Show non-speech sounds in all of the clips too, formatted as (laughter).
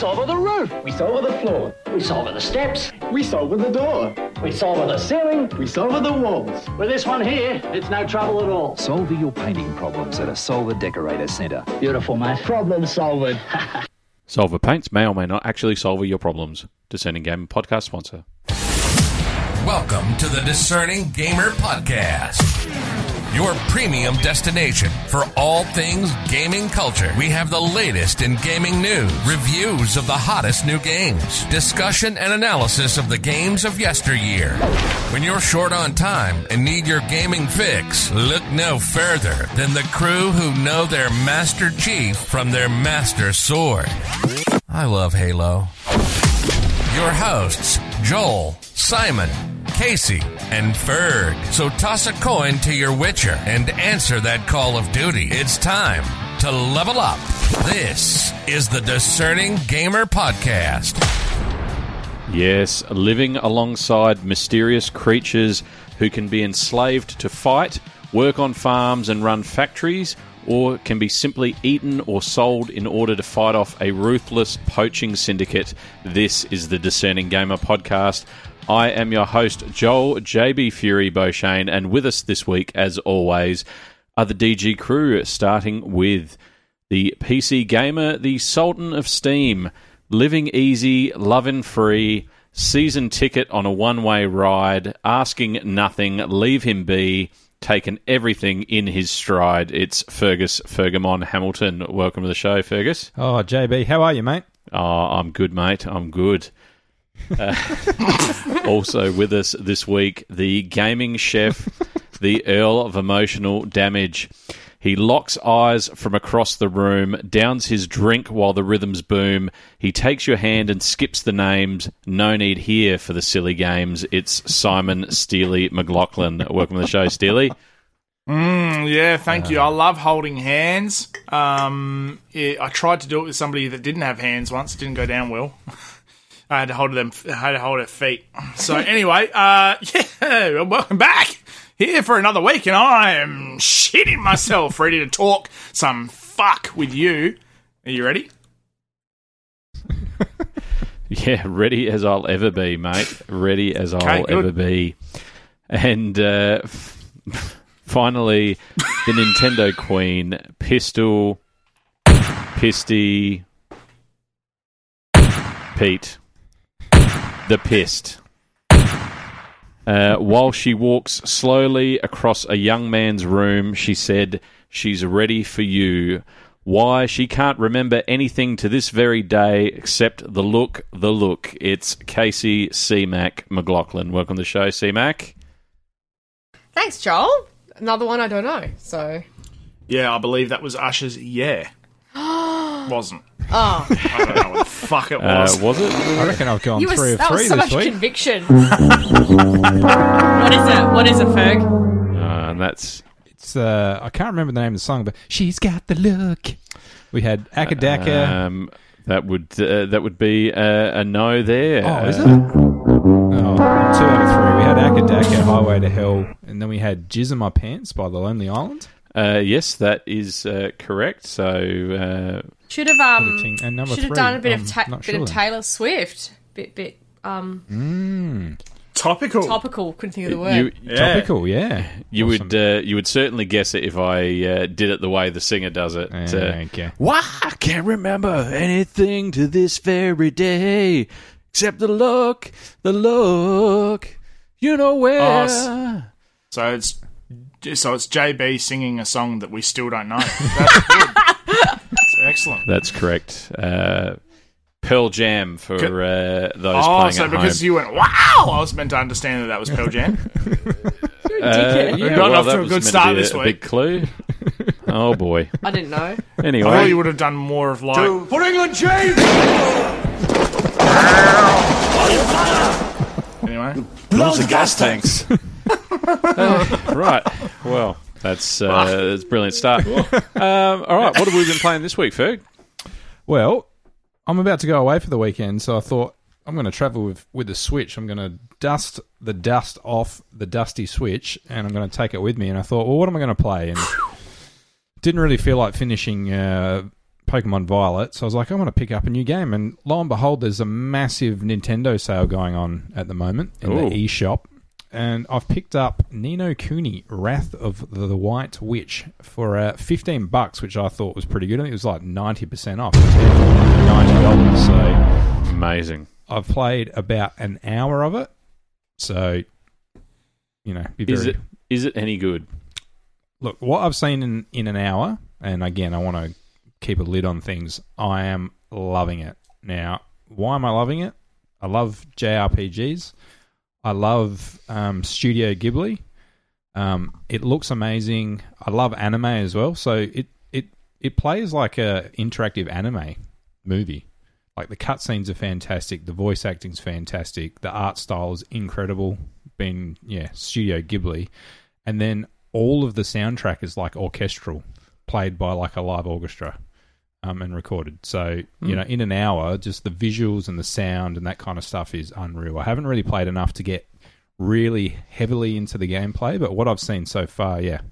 solve with the roof. We solve with the floor. We solve with the steps. We solve with the door. We solve with the ceiling. We solve with the walls. With this one here, it's no trouble at all. Solve your painting problems at a Solver Decorator Centre. Beautiful, mate. Problem solved. (laughs) Solver Paints may or may not actually solve your problems. Discerning Gamer podcast sponsor. Welcome to the Discerning Gamer Podcast, your premium destination for all things gaming culture. We have the latest in gaming news, reviews of the hottest new games, discussion and analysis of the games of yesteryear. When you're short on time and need your gaming fix, look no further than the crew who know their Master Chief from their Master Sword. I love Halo. Your hosts, Joel, Simon, Casey, and Ferg. So toss a coin to your Witcher and answer that call of duty. It's time to level up. This is the Discerning Gamer Podcast. Yes, living alongside mysterious creatures who can be enslaved to fight, work on farms, and run factories, or can be simply eaten or sold in order to fight off a ruthless poaching syndicate. This is the Discerning Gamer podcast. I am your host, Joel JB Fury Beauchene, and with us this week, as always, are the DG crew, starting with the PC Gamer, the Sultan of Steam, living easy, loving free, season ticket on a one way ride, asking nothing, leave him be, taken everything in his stride. It's Fergus Fergamon Hamilton. Welcome to the show, Fergus. Oh, JB, how are you, mate? Oh, I'm good, mate. I'm good. Uh, (laughs) also with us this week, the gaming chef, the Earl of Emotional Damage. He locks eyes from across the room, downs his drink while the rhythms boom. He takes your hand and skips the names. No need here for the silly games. It's Simon Steely McLaughlin. Welcome to the show, Steely. Mm, yeah, thank you. I love holding hands. Um, yeah, I tried to do it with somebody that didn't have hands once. It didn't go down well. (laughs) I had to hold them. I had to hold their feet. So anyway, uh, (laughs) yeah, welcome back here for another week, and I am shitting myself, ready to talk some fuck with you. Are you ready? (laughs) Yeah, ready as I'll ever be, mate. Ready as I'll good. ever be. And uh, finally, the Nintendo Queen, Pistol, Pisty, Pete, the Pissed. Uh, while she walks slowly across a young man's room, she said, She's ready for you. Why, she can't remember anything to this very day except the look, the look. It's Casey C. Mac McLaughlin. Welcome to the show, C. Mac. Thanks, Joel. Another one I don't know. So, Yeah, I believe that was Usher's "Yeah." (gasps) Wasn't. oh, I don't know what the fuck it Uh, was. was it? I reckon I've gone you were, three of that three was so this much week. conviction. (laughs) what is it? What is it, Ferg? Uh, and that's It's uh, I can't remember the name of the song, but she's got the look. We had Acca Dacca. um, that would uh, that would be uh, a no there. oh, is Uh, it? Oh, two out of three. We had Acca Dacca, Highway to Hell, and then we had Jizz in My Pants by The Lonely Island. Uh, yes, that is uh, correct. So uh, Should have um, And number should have three, done a bit I'm of ta- bit sure of then. Taylor Swift. Bit bit um Mm. Topical. topical. Couldn't think of the word. you Yeah. Topical, yeah. you Awesome. would uh, you would certainly guess it if I uh, did it the way the singer does it. Yeah, Uh, okay. Why I can't remember anything to this very day except the look, the look. You know where. Oh, So it's so it's JB singing a song that we still don't know. (laughs) That's good. That's excellent. That's correct. Uh, Pearl Jam for Good. uh, those Oh, playing so at because home. you went wow, I was meant to understand that that was Pearl Jam. Uh, We've gotten off to a good meant start be this a week. big clue. oh boy. I didn't know. Anyway, I thought you would have done more of like. (laughs) Anyway, lots of gas tanks. (laughs) (laughs) right. Well, that's uh, that's a brilliant start. Um, all right. What have we been playing this week, Ferg? Well, I'm about to go away for the weekend, so I thought I'm going to travel with with the Switch. I'm going to dust the dust off the dusty Switch, and I'm going to take it with me. And I thought, well, what am I going to play? And didn't really feel like finishing uh, Pokemon Violet. So I was like, I want to pick up a new game, and lo and behold, there's a massive Nintendo sale going on at the moment in Ooh. the eShop. And I've picked up Ni no Kuni, Wrath of the, White Witch, for uh, 15 bucks, which I thought was pretty good. I think it was like 90% off, $90. So Amazing. I've played about an hour of it. So, you know, be very, Is it is it any good? look what I've seen in in an hour, and again, I want to keep a lid on things. I am loving it. Now, why am I loving it? I love JRPGs. I love um, Studio Ghibli. Um, it looks amazing. I love anime as well. So it it it plays like a interactive anime movie. Like the cutscenes are fantastic. The voice acting's fantastic. The art style is incredible. Been yeah, Studio Ghibli, and then all of the soundtrack is like orchestral, played by like a live orchestra, um, and recorded. So you know, in an hour, just the visuals and the sound and that kind of stuff is unreal. I haven't really played enough to get really heavily into the gameplay, but what I've seen so far, yeah,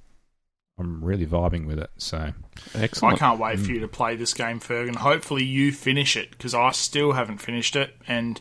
I'm really vibing with it. So excellent. I can't wait for you to play this game, Ferg, and hopefully you finish it because I still haven't finished it, and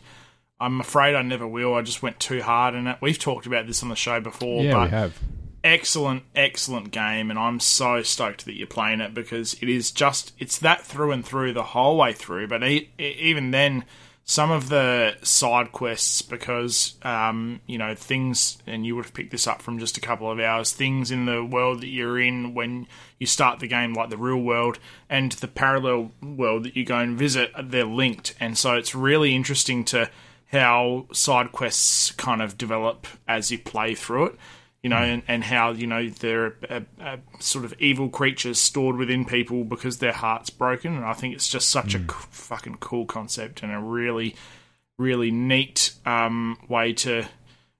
I'm afraid I never will. I just went too hard in it. We've talked about this on the show before, yeah, but we have. Excellent, excellent game, and I'm so stoked that you're playing it because it is just it's that through and through the whole way through. But even then, some of the side quests because um, you know things, and you would have picked this up from just a couple of hours. Things in the world that you're in when you start the game, like the real world and the parallel world that you go and visit, they're linked, and so it's really interesting to how side quests kind of develop as you play through it you know, hmm. and, and how you know they're a, a sort of evil creatures stored within people because their heart's broken. And I think it's just such a hmm. c- fucking cool concept and a really, really neat um, way to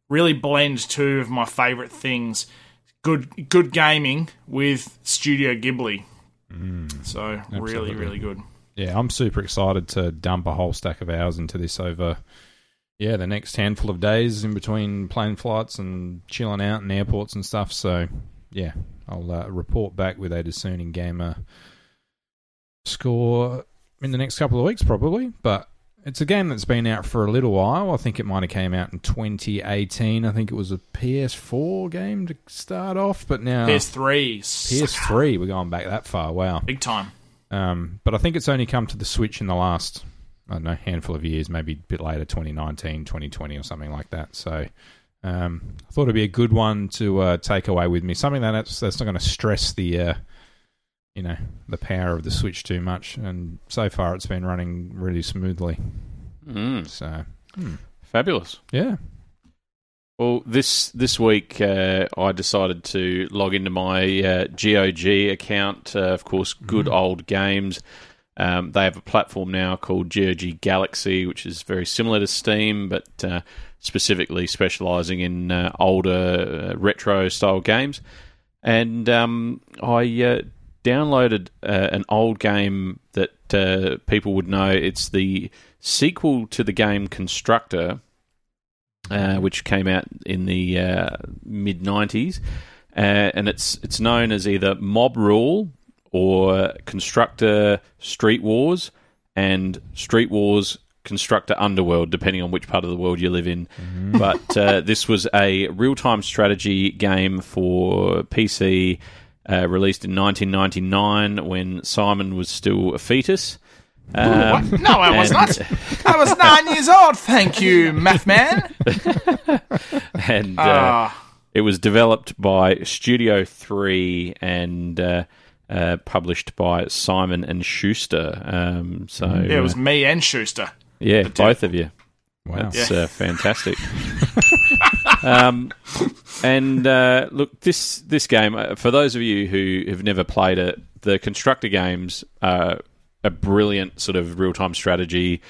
really blend two of my favorite things: good, good gaming with Studio Ghibli. Hmm. so really, really good. Yeah, I'm super excited to dump a whole stack of hours into this over, yeah, the next handful of days in between plane flights and chilling out in airports and stuff. So, yeah, I'll uh, report back with a discerning gamer score in the next couple of weeks, probably. But it's a game that's been out for a little while. I think it might have came out in 2018. I think it was a PS4 game to start off, but now PS3, PS3. We're going back that far. Wow. big time. Um, but I think it's only come to the Switch in the last, I don't know, handful of years, maybe a bit later, 2019, 2020 or something like that. So um, I thought it'd be a good one to uh, take away with me. Something that's, that's not going to stress the, uh, you know, the power of the Switch too much. And so far it's been running really smoothly. Mm, So, fabulous. yeah. Well, this this week uh, I decided to log into my uh, GOG account. Uh, of course, good old games. Um, they have a platform now called GOG Galaxy, which is very similar to Steam, but uh, specifically specialising in uh, older uh, retro style games. And um, I uh, downloaded uh, an old game that uh, people would know. It's the sequel to the game Constructor which came out in the mid '90s, uh, and it's it's known as either Mob Rule or Constructor Street Wars and Street Wars Constructor Underworld, depending on which part of the world you live in. But uh, this was a real time strategy game for PC. Uh, released in 1999 when Simon was still a fetus. Um, What? No, I was and- not. I was nine (laughs) years old. Thank you, math man. (laughs) and uh, Ah. it was developed by Studio Three and uh, uh, published by Simon and Schuster. Um, so Yeah, it was uh, me and Schuster. yeah, both of you. Wow. That's uh, fantastic. (laughs) um, and uh, look, this this game uh, for those of you who have never played it, the constructor games are a brilliant sort of real time strategy.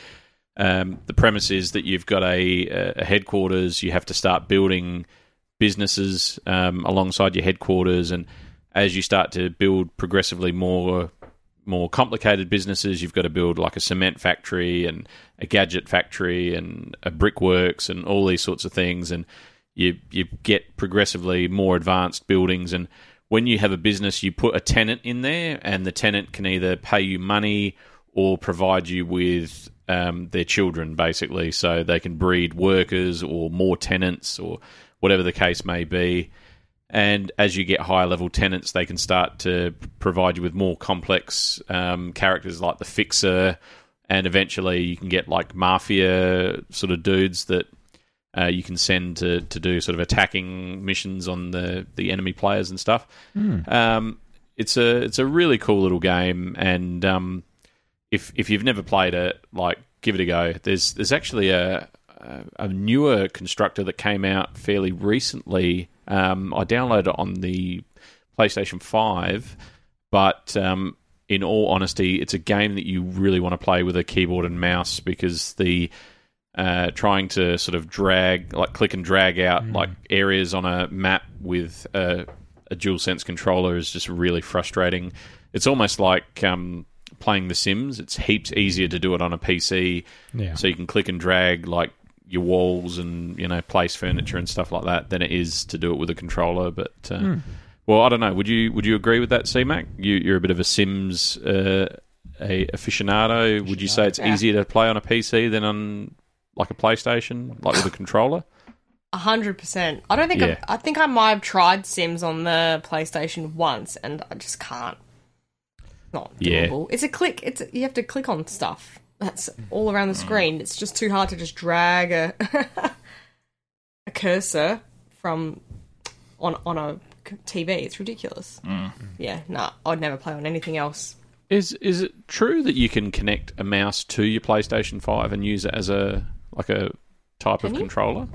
Um, the premise is that you've got a, a headquarters, you have to start building businesses um, alongside your headquarters, and as you start to build progressively more more complicated businesses, you've got to build like a cement factory and a gadget factory and a brickworks and all these sorts of things, and you you get progressively more advanced buildings. And when you have a business, you put a tenant in there, and the tenant can either pay you money or provide you with um, their children, basically, so they can breed workers or more tenants or whatever the case may be. And as you get higher level tenants, they can start to provide you with more complex um, characters like the Fixer, and eventually you can get like mafia sort of dudes that uh, you can send to, to do sort of attacking missions on the, the enemy players and stuff. Um, it's a it's a really cool little game, and um, if if you've never played it, like give it a go. There's there's actually a, a newer constructor that came out fairly recently. Um, I downloaded it on the PlayStation Five, but um, in all honesty, it's a game that you really want to play with a keyboard and mouse because the uh, trying to sort of drag, like click and drag out like areas on a map with a, a dual sense controller is just really frustrating. It's almost like um, playing The Sims. It's heaps easier to do it on a PC, Yeah. so you can click and drag like your walls and you know place furniture and stuff like that than it is to do it with a controller. But uh, well, I don't know. Would you would you agree with that, CMAC? You, you're a bit of a Sims uh, a aficionado. Would you say it's Yeah. easier to play on a PC than on like a PlayStation, like with a controller? A hundred percent. I don't think Yeah. I've, think I might have tried Sims on the PlayStation once, and I just can't. Not Yeah. doable. It's a click. It's you have to click on stuff. That's all around the screen. It's just too hard to just drag a (laughs) a cursor from on on a TV. It's ridiculous. Mm. Yeah, nah. I'd never play on anything else. Is is it true that you can connect a mouse to your PlayStation Five and use it as a like a type Can of you? controller?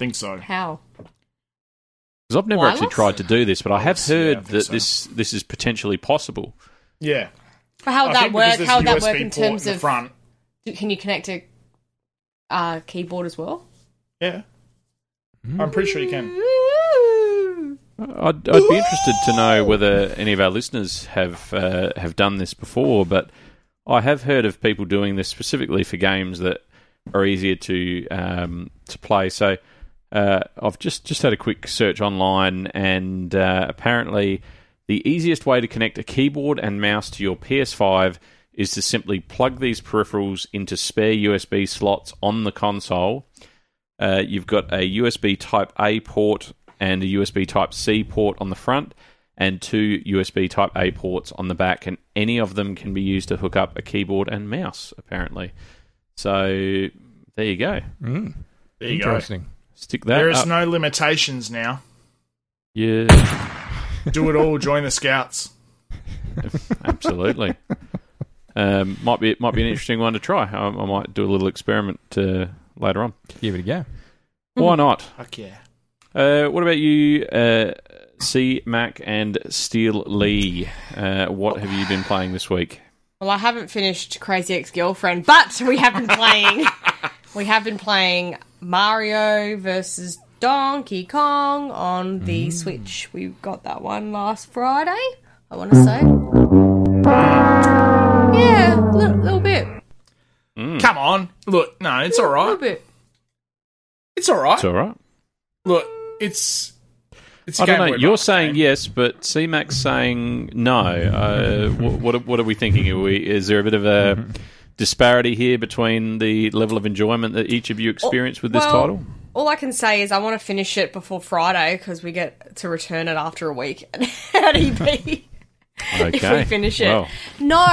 think so. How? Because I've never actually tried to do this, but I have Wireless, yeah, I heard that so. this this is potentially possible. Yeah. But how would I that work? How would that USB work in terms the of? front? Can you connect a uh, keyboard as well? Yeah. I'm pretty sure you can. I'd, I'd be interested to know whether any of our listeners have uh, have done this before, but I have heard of people doing this specifically for games that are easier to um, to play. So uh, I've just just had a quick search online, and uh, apparently the easiest way to connect a keyboard and mouse to your PS5 is to simply plug these peripherals into spare USB slots on the console. Uh, you've got a USB Type A port and a USB Type C port on the front, and two USB Type A ports on the back, and any of them can be used to hook up a keyboard and mouse. Apparently, so there you go. Mm, There you go. Stick that. There is up. no limitations now. yeah, Do it all. Join the scouts. absolutely. um, might be might be an interesting one to try. I, I might do a little experiment uh, later on. Give it a go. Why not? Fuck yeah. Uh, what about you, uh, C Mac and Steely? Uh, what have you been playing this week? Well, I haven't finished Crazy Ex Girlfriend, but we have been playing. (laughs) we have been playing Mario versus Donkey Kong on the mm. Switch. We got that one last Friday. I want to mm. say. Yeah, a little, little bit. Mm. Come on. Look, no, it's all A little bit. It's all right. It's all right. Look, it's. It's a I don't know. You're saying game. yes, but C Mac's saying no. Uh, wh- what, are- what are we thinking? Are we, is there a bit of a mm-hmm. disparity here between the level of enjoyment that each of you oh, experienced with this Well, title? All I can say is I want to finish it before Friday because we get to return it after a week at EB. Okay. if we finish it. Well, No,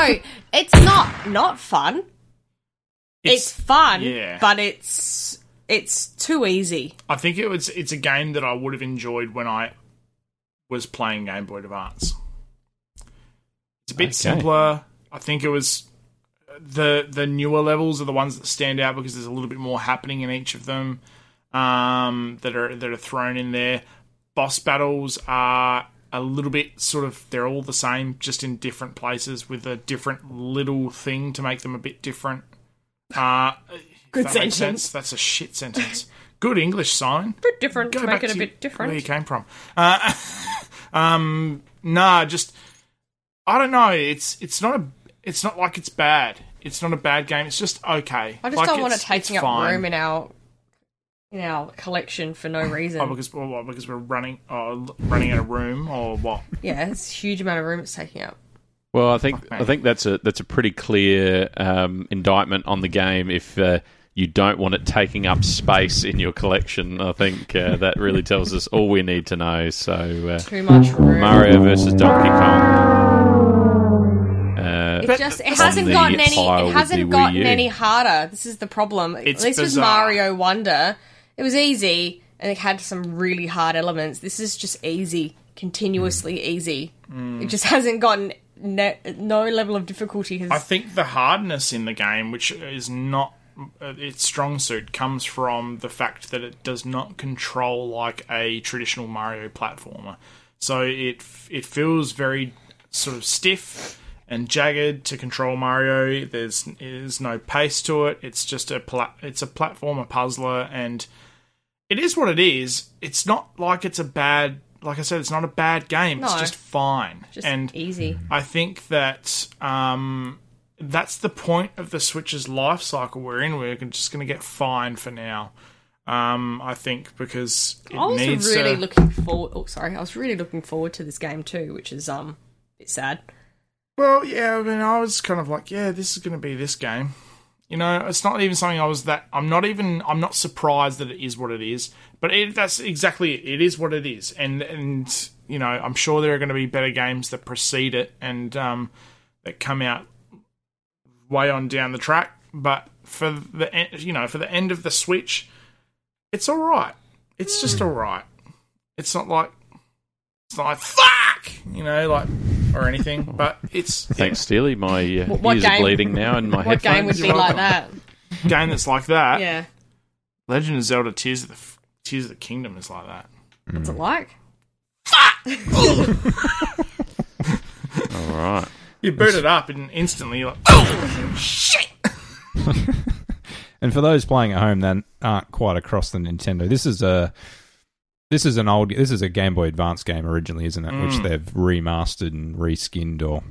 it's not not fun. It's, fun, yeah. but it's it's too easy. I think it was. It's a game that I would have enjoyed when I was playing Game Boy Advance. It's a bit Okay. simpler. I think it was the the newer levels are the ones that stand out because there's a little bit more happening in each of them um, that are that are thrown in there. Boss battles are a little bit sort of they're all the same, just in different places with a different little thing to make them a bit different. Uh, Good that sentence. sense. That's a shit sentence. Good English sign Bit different go make it a bit different. Where you came from? Uh, (laughs) um, nah, just I don't know. It's it's not a. It's not like it's bad. It's not a bad game. It's just okay. I just Like, don't want it taking up room in our in our collection for no reason. Oh, because well, what, because we're running uh, running out of room or what? yeah, it's a huge amount of room it's taking up. Well, I think man. I think that's a that's a pretty clear um, indictment on the game. If uh, you don't want it taking up space in your collection, I think uh, that really tells us all we need to know. So, uh, Too much room. Mario versus Donkey Kong. Uh, It just it hasn't gotten any it hasn't gotten any harder. This is the problem. It's At least with. Mario Wonder, it was easy and it had some really hard elements. This is just easy, continuously easy. It just (laughs) hasn't gotten ne- no level of difficulty has I think the hardness in the game, which is not uh, its strong suit, comes from the fact that it does not control like a traditional Mario platformer. So it it feels very sort of stiff and jagged to control Mario. There's there's no pace to it. It's just a pla- it's a platformer puzzler, and it is what it is. It's not like it's a bad. Like I said, it's not a bad game. It's just fine. just and easy. I think that um, that's the point of the Switch's life cycle we're in. We're just going to get fine for now. Um, I think because it I was really to. looking forward. Oh, sorry, I was really looking forward to this game too, which is um, a bit sad. well, yeah. I mean, I was kind of like, yeah, this is going to be this game. You know, it's not even something I was that. I'm not even. I'm not surprised that it is what it is. But it, that's exactly it. It is what it is, and and you know, I'm sure there are going to be better games that precede it and um, that come out way on down the track. But for the you know for the end of the Switch, it's all right. It's just all right. It's not like it's not like fuck, you know, like or anything. (laughs) But it's (laughs) Thanks, Steely. My uh, What- what ears are bleeding now, and my What game would be like that? game that's like that. Yeah, Legend of Zelda: Tears of the F- Tears of the Kingdom is like that. what's it like? (laughs) All right. You boot it up and instantly you're like, oh shit. And for those playing at home that aren't quite across the Nintendo, this is a this is an old this is a Game Boy Advance game originally, isn't it? Which hmm. they've remastered and reskinned or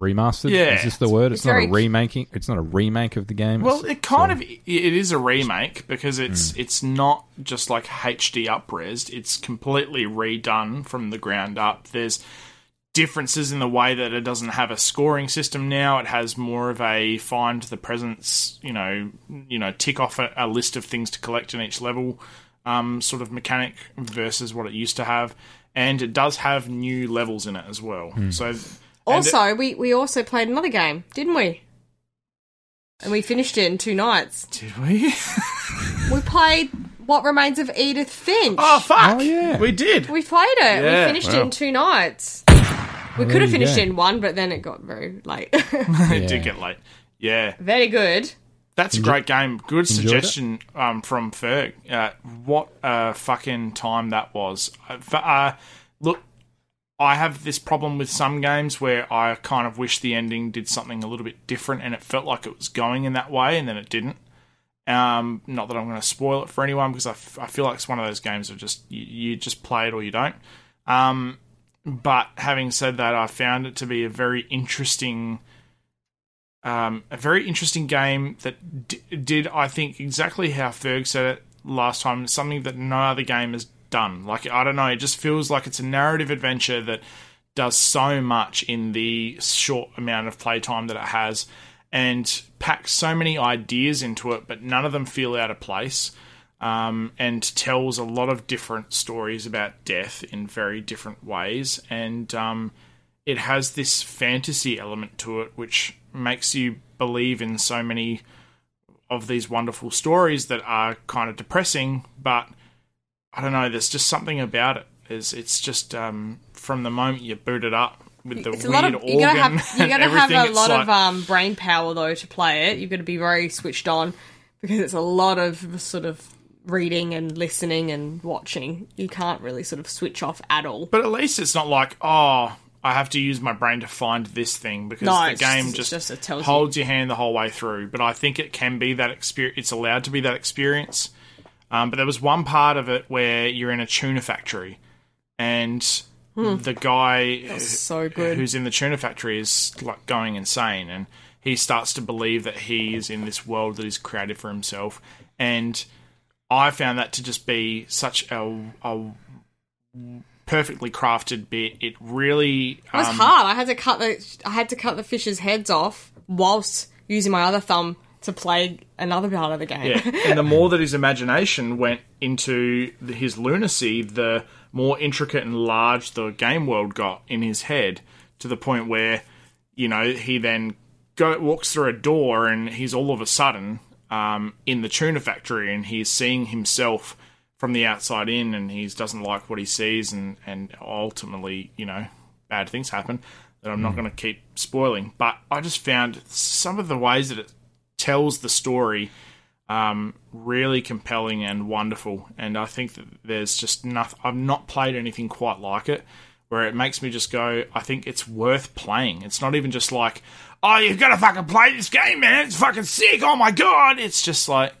remastered. Yeah. is this the word? It's, It's not very- a remaking. It's not a remake of the game. Well, It's- it kind so- of it is a remake because it's hmm. it's not just like HD upresed. It's completely redone from the ground up. There's differences in the way that it doesn't have a scoring system now. It has more of a find the presence. you know, you know, tick off a, a list of things to collect in each level, um, sort of mechanic versus what it used to have. And it does have new levels in it as well. So and Also, we we also played another game, didn't we? And we finished it in two nights. did we? (laughs) We played What Remains of Edith Finch. oh fuck! Oh, yeah. we did. We played it. Yeah. we finished it in two nights. We could have finished go. it in one, but then it got very late. (laughs) (laughs) it did get late. Yeah, very good. That's a great game. Good suggestion um, from Ferg. Uh, what a fucking time that was. Uh, uh, look, I have this problem with some games where I kind of wish the ending did something a little bit different, and it felt like it was going in that way, and then it didn't. Um, not that I'm going to spoil it for anyone because I, f- I feel like it's one of those games that just you, you just play it or you don't. Um, but having said that, I found it to be a very interesting, um, a very interesting game that d- did I think exactly how Ferg said it last time. Something that no other game has done. Like I don't know, it just feels like it's a narrative adventure that does so much in the short amount of playtime that it has, and packs so many ideas into it, but none of them feel out of place um, and tells a lot of different stories about death in very different ways. And um, it has this fantasy element to it, which makes you believe in so many of these wonderful stories that are kind of depressing. But I don't know, there's just something about. It's, it's just um, from the moment you boot it up with the It's weird of organ you gotta have (laughs) you and gotta have a lot like- of um, brain power though to play it. You've got to be very switched on because it's a lot of sort of reading and listening and watching. You can't really sort of switch off at all. But at least it's not like, oh, I have to use my brain to find this thing because No, the game just- just, it's just- it tells you. holds your hand the whole way through. But I think it can be that experience. It's allowed to be that experience. Um, but there was one part of it where you're in a tuna factory, and the guy Hmm. so good. who's in the tuna factory is like going insane, and he starts to believe that he is in this world that he's created for himself, and I found that to just be such a, a perfectly crafted bit. It really It was um, hard. I had to cut the I had to cut the fish's heads off whilst using my other thumb to play another part of the game. Yeah, (laughs) and the more that his imagination went into the, his lunacy, the more intricate and large the game world got in his head, to the point where, you know, he then go walks through a door and he's all of a sudden um, in the tuna factory and he's seeing himself from the outside in, and he doesn't like what he sees, and and ultimately, you know, bad things happen. That I'm not going to keep spoiling, but I just found some of the ways that it tells the story um, really compelling and wonderful. And I think that there's just nothing. I've not played anything quite like it, where it makes me just go. I think it's worth playing. It's not even just like, oh, you've got to fucking play this game, man. It's fucking sick. Oh my god. It's just like.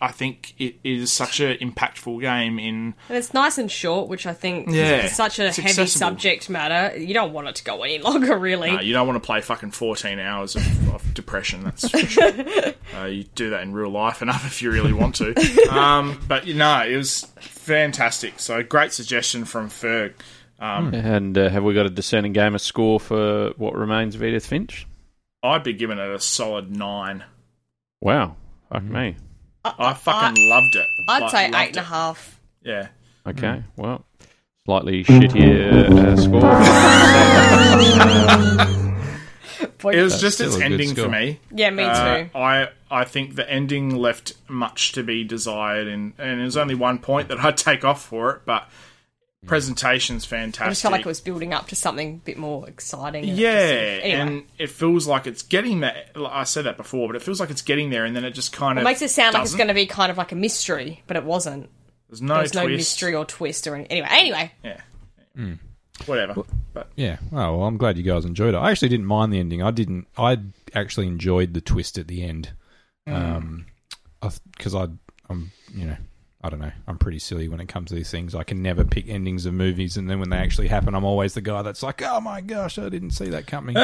I think it is such an impactful game in And it's nice and short, which I think Yeah, is such a heavy accessible. subject matter. You don't want it to go any (laughs) longer, really. Uh, you don't want to play fucking 14 hours of, of depression, that's for sure. (laughs) uh, you do that in real life enough (laughs) if you really want to. Um, but, you know, it was fantastic. So, great suggestion from Ferg. And uh, have we got a discerning gamer score for what remains of Edith Finch? I'd be giving it a solid 9. Wow. Fuck me. I fucking loved it. I'd Like, say loved eight and a it. half. Yeah. Okay. Well, slightly shittier uh, score. (laughs) It was just its ending for me. Yeah, me Uh, too. I I think the ending left much to be desired, and and there's only one point that I'd take off for it, but presentation's fantastic. I just felt like it was building up to something a bit more exciting. and Yeah, interesting. anyway, and it feels like it's getting there. I said that before, but it feels like it's getting there, and then it just kind it of makes it sound like it's going to be kind of like a mystery, but it wasn't. There's no There's twist. no mystery or twist or any- anyway. Anyway, Yeah, Hmm. whatever. But Yeah. Oh, well, I'm glad you guys enjoyed it. I actually didn't mind the ending. I didn't. I actually enjoyed the twist at the end. Um, because I, I'm, you know, I don't know. I'm pretty silly when it comes to these things. I can never pick endings of movies, and then when they actually happen, I'm always the guy that's like, "Oh my gosh, I didn't see that coming."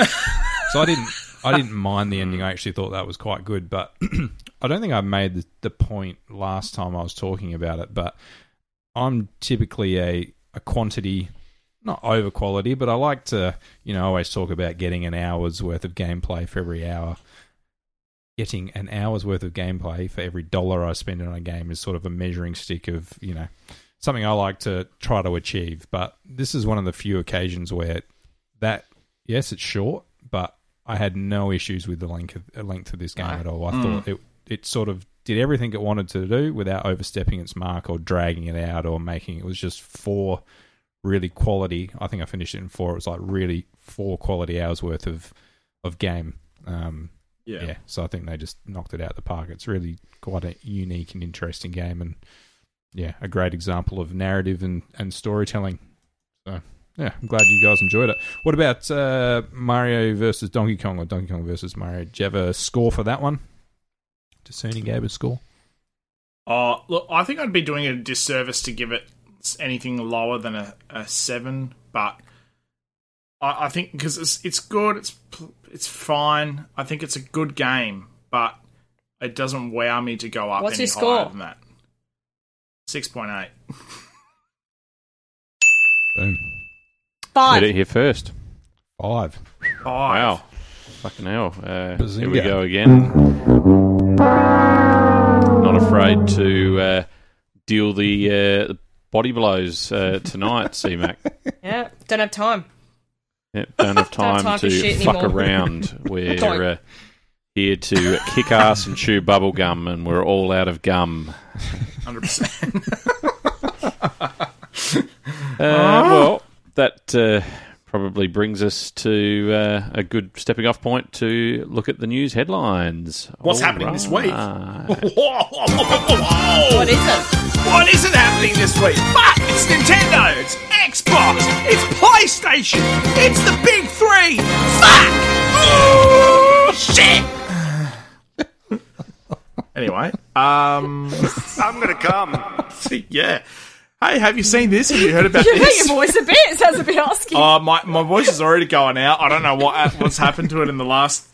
so I didn't. I didn't mind the ending. I actually thought that was quite good, but (clears throat) I don't think I made the, the point last time I was talking about it. But I'm typically a a quantity not over quality, but I like to, you know, always talk about getting an hour's worth of gameplay for every hour. Getting an hour's worth of gameplay for every dollar I spend on a game is sort of a measuring stick of, you know, something I like to try to achieve. But this is one of the few occasions where that, yes, it's short, but I had no issues with the length of, uh, length of this game at all. I thought it it sort of did everything it wanted to do without overstepping its mark or dragging it out or making it was just four really quality. I think I finished it in four. It was like really four quality hours worth of of game. Um, yeah, yeah. so I think they just knocked it out of the park. It's really quite a unique and interesting game, and yeah, a great example of narrative and, and storytelling. So yeah, I'm glad you guys enjoyed it. What about uh, Mario versus Donkey Kong or Donkey Kong versus Mario? Do you have a score for that one? Discerning gave a score. Oh, look, I think I'd be doing a disservice to give it anything lower than a, a seven, but I, I think because it's it's good, it's it's fine. I think it's a good game, but it doesn't wow me to go up What's any your score? higher than that. Six point eight. Boom. five. Did it here first. Five. Wow. Fucking hell. Uh, here we Bazinga. go again. Not afraid to uh, deal the, uh, the body blows uh, tonight, (laughs) C-Mac. Yeah, don't have time. Yep, (laughs) don't have time, time for to fuck anymore. around. (laughs) We're uh, here to kick ass and chew bubble gum, and we're all out of gum. (laughs) Hundred percent. Uh, well, that uh, probably brings us to uh, a good stepping off point to look at the news headlines. What's All happening this week? (laughs) What what is it? What isn't happening this week? Fuck! It's Nintendo. It's Xbox. It's PlayStation. It's the big three. Fuck! Ooh, shit. (laughs) anyway, (laughs) um, I'm gonna come. yeah. Hey, have you seen this? Have you heard about (laughs) this? your voice a bit. It sounds a bit husky. Uh, my my voice is already going out. I don't know what what's happened to it in the last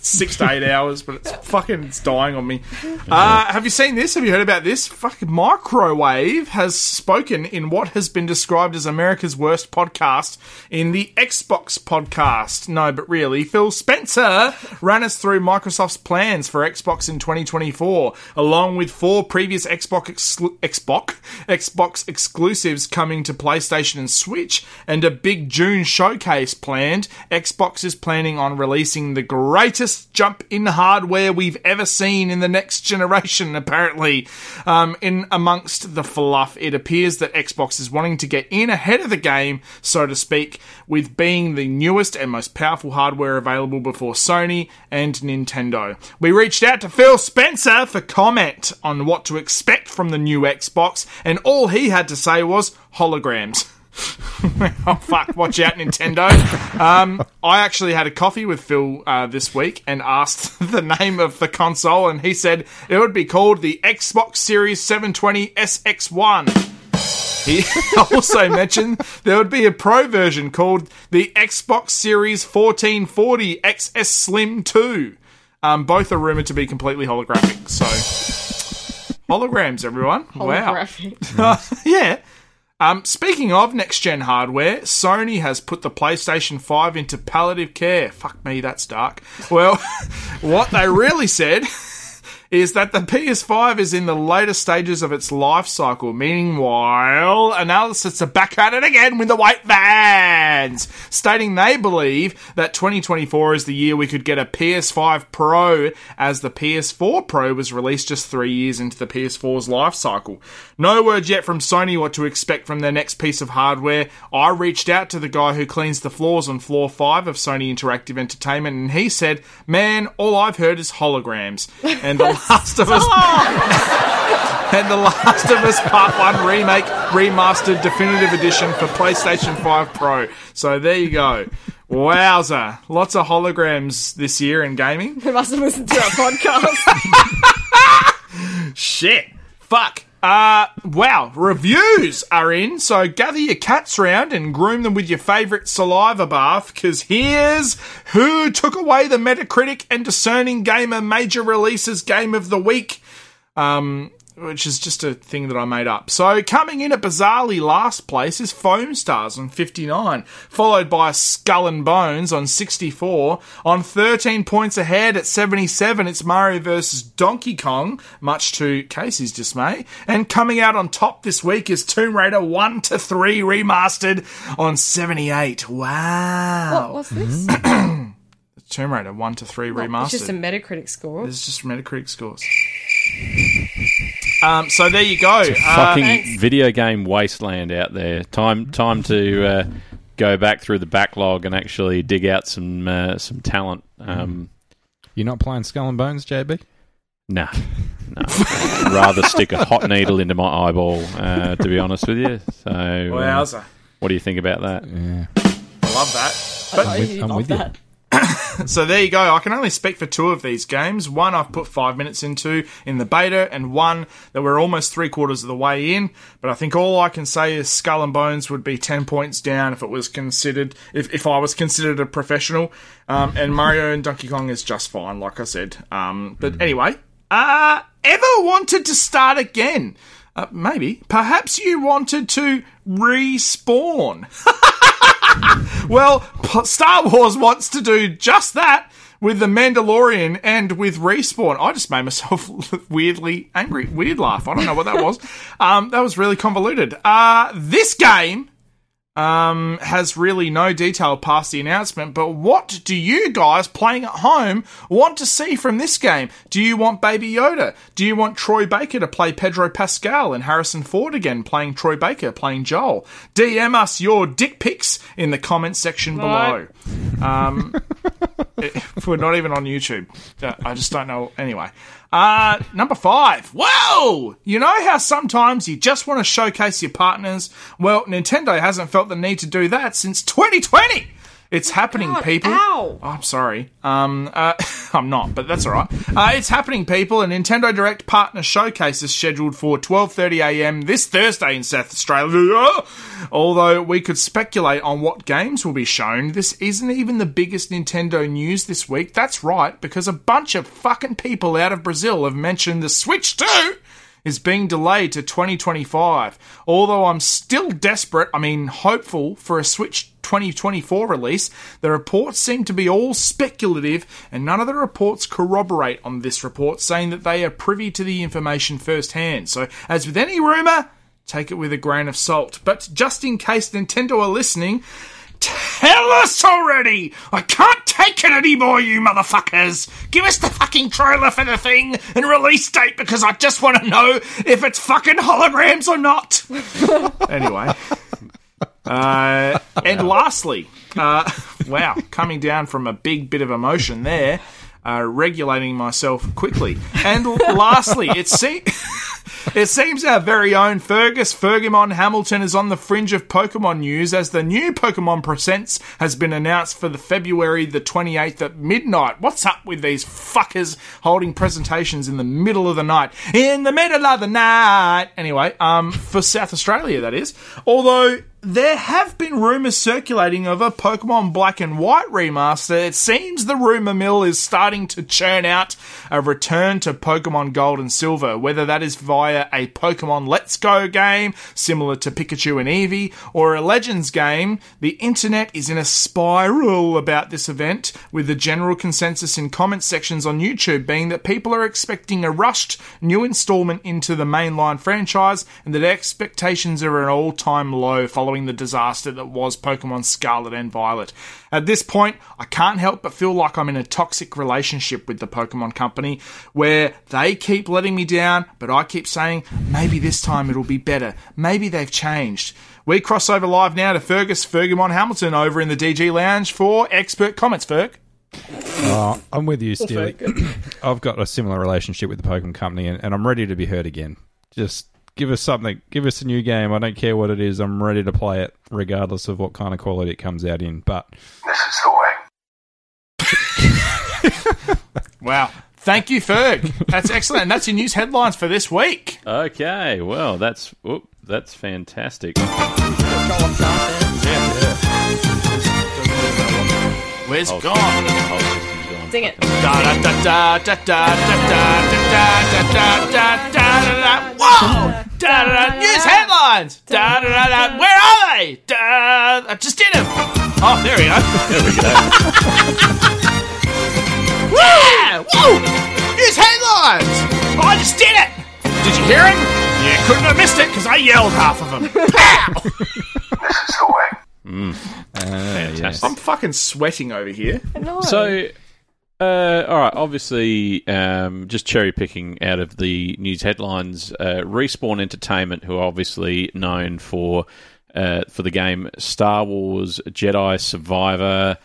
six to eight hours, but it's (laughs) fucking it's dying on me. Uh, have you seen this? Have you heard about this? Fucking Microwave has spoken in what has been described as America's worst podcast in the Xbox podcast. No, but really, Phil Spencer ran us through Microsoft's plans for Xbox in 2024, along with four previous Xbox exclu- Xbox Xbox exclusives coming to PlayStation and Switch, and a big June showcase planned. Xbox is planning on releasing the greatest jump in hardware we've ever seen in the next generation. (laughs) Apparently, um, in amongst the fluff, it appears that Xbox is wanting to get in ahead of the game, so to speak, with being the newest and most powerful hardware available before Sony and Nintendo. We reached out to Phil Spencer for comment on what to expect from the new Xbox, and all he had to say was holograms. (laughs) oh fuck! Watch out, Nintendo. Um, I actually had a coffee with Phil uh, this week and asked (laughs) the name of the console, and he said it would be called the Xbox Series 720 SX1. He (laughs) also mentioned there would be a pro version called the Xbox Series 1440 XS Slim 2. Um, both are rumored to be completely holographic. So, holograms, everyone. Holographic. Wow. yeah. Um, speaking of next gen hardware, Sony has put the PlayStation 5 into palliative care. Fuck me, that's dark. Well, (laughs) what they really said is that the PS5 is in the later stages of its life cycle. Meanwhile, analysts are back at it again with the white vans, stating they believe that 2024 is the year we could get a PS5 Pro, as the PS4 Pro was released just three years into the PS4's life cycle. No word yet from Sony what to expect from their next piece of hardware. I reached out to the guy who cleans the floors on floor 5 of Sony Interactive Entertainment, and he said, Man, all I've heard is holograms. And (laughs) Last of Us. (laughs) and The Last of Us Part 1 Remake Remastered Definitive Edition for PlayStation 5 Pro. So there you go. Wowza. Lots of holograms this year in gaming. Who must have listened to our podcast? (laughs) Shit. Fuck. Uh, wow. Reviews are in, so gather your cats round and groom them with your favourite saliva bath, because here's who took away the Metacritic and Discerning Gamer Major Releases Game of the Week. Um, which is just a thing that I made up. So coming in at bizarrely last place is Foamstars on 59, followed by Skull and Bones on 64. On 13 points ahead at 77, it's Mario vs. Donkey Kong, much to Casey's dismay. And coming out on top this week is Tomb Raider 1 to 3 remastered on 78. Wow. what, what's this? (clears throat) Tomb Raider 1 to 3 remastered. It's just a Metacritic score. It's just Metacritic scores. Um, so there you go. Uh, Fucking thanks. video game wasteland out there. Time time to uh, go back through the backlog and actually dig out some uh, some talent. Um, You're not playing Skull and Bones, JB? Nah, no. I'd rather stick a hot needle into my eyeball, uh, to be honest with you. So, uh, wowza. what do you think about that? Yeah. I love that. I know with- I'm love with you. that. (coughs) So there you go. I can only speak for two of these games. One I've put five minutes into in the beta, and one that we're almost three quarters of the way in. But I think all I can say is Skull and Bones would be ten points down if it was considered if, if I was considered a professional. Um, and Mario and Donkey Kong is just fine, like I said. Um, but anyway, uh, ever wanted to start again? Uh, maybe. Perhaps you wanted to respawn. (laughs) (laughs) Well, Star Wars wants to do just that with The Mandalorian and with Respawn. I just made myself (laughs) weirdly angry. Weird laugh. I don't know what that was. (laughs) Um, that was really convoluted. Uh, this game um, has really no detail past the announcement, but what do you guys playing at home want to see from this game? Do you want Baby Yoda? Do you want Troy Baker to play Pedro Pascal and Harrison Ford again playing Troy Baker, playing Joel? DM us your dick pics in the comment section below. Um, (laughs) it- (laughs) we're not even on YouTube. Uh, I just don't know. Anyway, uh, number five. Whoa! You know how sometimes you just want to showcase your partners? Well, Nintendo hasn't felt the need to do that since 2020. It's happening, God, people. ow. Oh, I'm sorry. Um, uh, (laughs) I'm not, but that's all right. Uh, it's happening, people. A Nintendo Direct Partner Showcase is scheduled for 12:30 a.m. this Thursday in South Australia. (laughs) Although we could speculate on what games will be shown, this isn't even the biggest Nintendo news this week. That's right, because a bunch of fucking people out of Brazil have mentioned the Switch 2 is being delayed to 2025. Although I'm still desperate, I mean hopeful for a Switch 2024 release, the reports seem to be all speculative and none of the reports corroborate on this report saying that they are privy to the information firsthand. So, as with any rumor, take it with a grain of salt. But just in case Nintendo are listening, Tell us already! I can't take it anymore, you motherfuckers! Give us the fucking trailer for the thing and release date because I just want to know if it's fucking holograms or not! (laughs) anyway. Uh, and lastly, uh, (laughs) wow, coming down from a big bit of emotion there, uh, regulating myself quickly. And lastly, it seems. (laughs) It seems our very own Fergus Fergumon Hamilton is on the fringe of Pokemon news as the new Pokemon Presents has been announced for the February the 28th at midnight. What's up with these fuckers holding presentations in the middle of the night? In the middle of the night! Anyway, um, for South Australia, that is. Although, there have been rumours circulating of a Pokemon Black and White remaster. It seems the rumour mill is starting to churn out a return to Pokemon Gold and Silver, whether that is via a Pokemon Let's Go game, similar to Pikachu and Eevee, or a Legends game. The internet is in a spiral about this event, with the general consensus in comment sections on YouTube being that people are expecting a rushed new installment into the mainline franchise and that expectations are at an all time low following the disaster that was Pokemon Scarlet and Violet. At this point, I can't help but feel like I'm in a toxic relationship with the Pokemon Company where they keep letting me down, but I keep saying maybe this time it'll be better. Maybe they've changed. We cross over live now to Fergus Fergumon Hamilton over in the DG Lounge for expert comments, Ferg. Oh, I'm with you, Steely. (clears throat) I've got a similar relationship with the Pokemon Company, and, and I'm ready to be heard again. Just give us something. Give us a new game. I don't care what it is. I'm ready to play it, regardless of what kind of quality it comes out in. But This is the way. (laughs) Wow. Thank you, Ferg. That's excellent. And that's your news headlines for this week. Okay, well, that's whoop, that's fantastic. Where's gone? Sing it. News headlines. Where are they? I just did them. Oh, there we go. There we go. Yeah! Whoa! News headlines. Oh, I just did it. Did you hear him? You couldn't have missed it because I yelled half of them. (laughs) Pow! This is the way. Fantastic. I'm fucking sweating over here. No. So, uh, all right, obviously, um, just cherry picking out of the news headlines, uh, Respawn Entertainment, who are obviously known for uh, for the game Star Wars Jedi Survivor,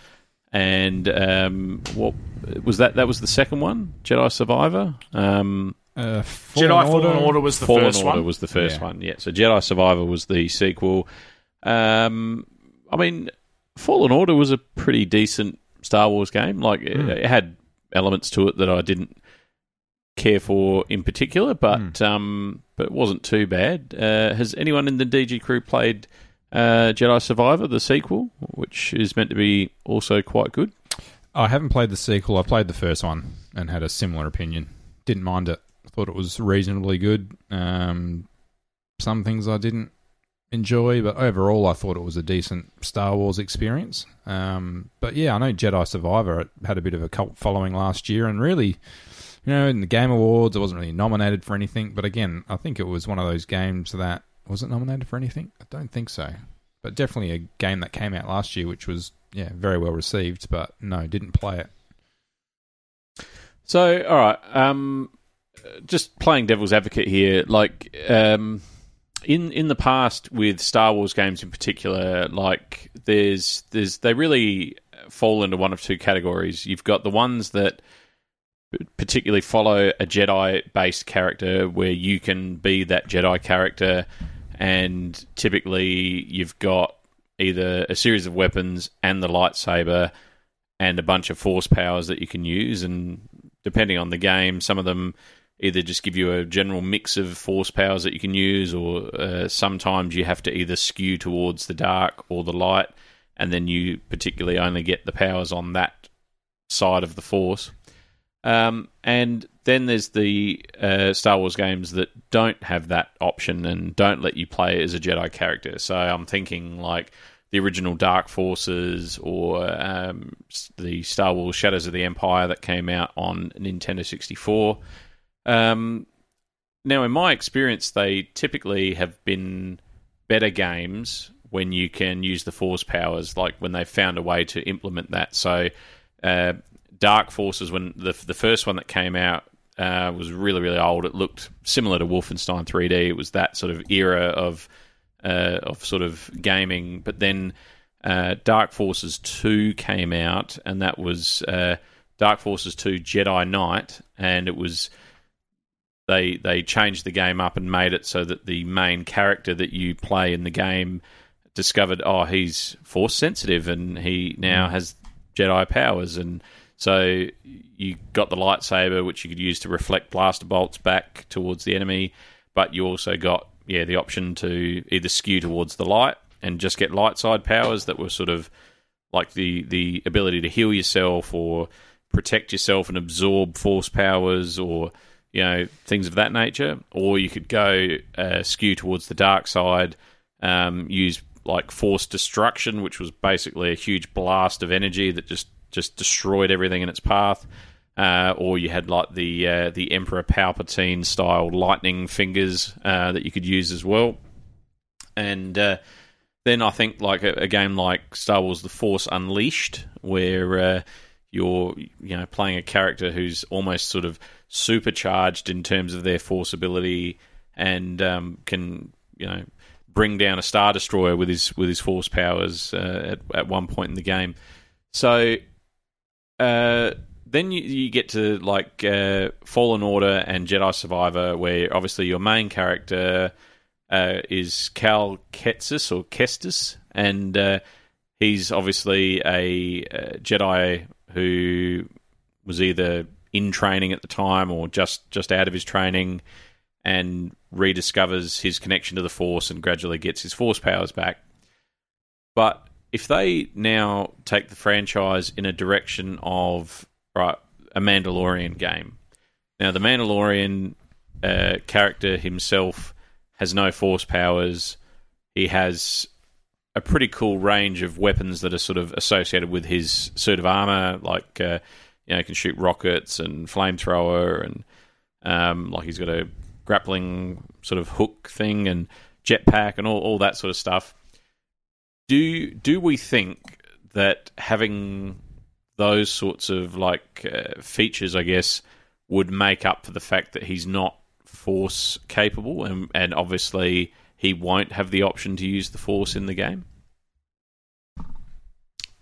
and um, what was that? That was the second one, Jedi Survivor. Um, uh, Jedi Fallen Order was the Fallen first Order one. was the first Yeah. one. Yeah, so Jedi Survivor was the sequel. Um, I mean, Fallen Order was a pretty decent Star Wars game. Like it, Hmm. it had elements to it that I didn't care for in particular, but Hmm. um, but it wasn't too bad. Uh, has anyone in the DG crew played uh, Jedi Survivor, the sequel, which is meant to be also quite good? I haven't played the sequel. I played the first one and had a similar opinion. Didn't mind it. Thought it was reasonably good. Um, some things I didn't enjoy, but overall, I thought it was a decent Star Wars experience. Um, but yeah, I know Jedi Survivor had a bit of a cult following last year, and really, you know, in the Game Awards, it wasn't really nominated for anything. But again, I think it was one of those games that was it nominated for anything? I don't think so. But definitely a game that came out last year, which was yeah very well received. But no, didn't play it. So, all right, um, just playing devil's advocate here. Like, um, in in the past with Star Wars games in particular, like there's there's they really fall into one of two categories. You've got the ones that particularly follow a Jedi based character where you can be that Jedi character, and typically you've got either a series of weapons and the lightsaber and a bunch of force powers that you can use. And depending on the game, some of them either just give you a general mix of force powers that you can use, or uh, sometimes you have to either skew towards the dark or the light, and then you particularly only get the powers on that side of the force. Um, and then there's the uh, Star Wars games that don't have that option and don't let you play as a Jedi character. So I'm thinking like the original Dark Forces or um, the Star Wars Shadows of the Empire that came out on Nintendo 64. Um, now, in my experience, they typically have been better games when you can use the Force powers, like when they found a way to implement that. So, uh, Dark Forces, when the the first one that came out uh, was really really old, it looked similar to Wolfenstein 3D. It was that sort of era of uh, of sort of gaming. But then uh, Dark Forces 2 came out, and that was uh, Dark Forces 2 Jedi Knight, and it was they they changed the game up and made it so that the main character that you play in the game discovered oh he's force sensitive and he now has Jedi powers and so you got the lightsaber which you could use to reflect blaster bolts back towards the enemy but you also got yeah the option to either skew towards the light and just get light side powers that were sort of like the the ability to heal yourself or protect yourself and absorb force powers or you know things of that nature. Or you could go uh, skew towards the dark side um, use like force destruction which was basically a huge blast of energy that just just destroyed everything in its path uh, or you had like the uh, the Emperor Palpatine style lightning fingers uh, that you could use as well. And uh, then I think like a, a, game like Star Wars: The Force Unleashed, where uh, you're you know playing a character who's almost sort of supercharged in terms of their force ability and um, can you know bring down a star destroyer with his with his force powers uh, at at one point in the game. So then you, you get to like uh, Fallen Order and Jedi Survivor, where obviously your main character uh, is Cal Kestis or Kestis, and uh, he's obviously a, a, Jedi who was either in training at the time or just just out of his training, and rediscovers his connection to the Force and gradually gets his Force powers back. But if they now take the franchise in a direction of right, a Mandalorian game. Now, the Mandalorian uh, character himself has no force powers. He has a pretty cool range of weapons that are sort of associated with his suit of armor, like uh, you know, he can shoot rockets and flamethrower, and um, like he's got a grappling sort of hook thing and jetpack and all, all that sort of stuff. Do do we think that having those sorts of like uh, features, I guess, would make up for the fact that he's not force capable, and and obviously he won't have the option to use the force in the game.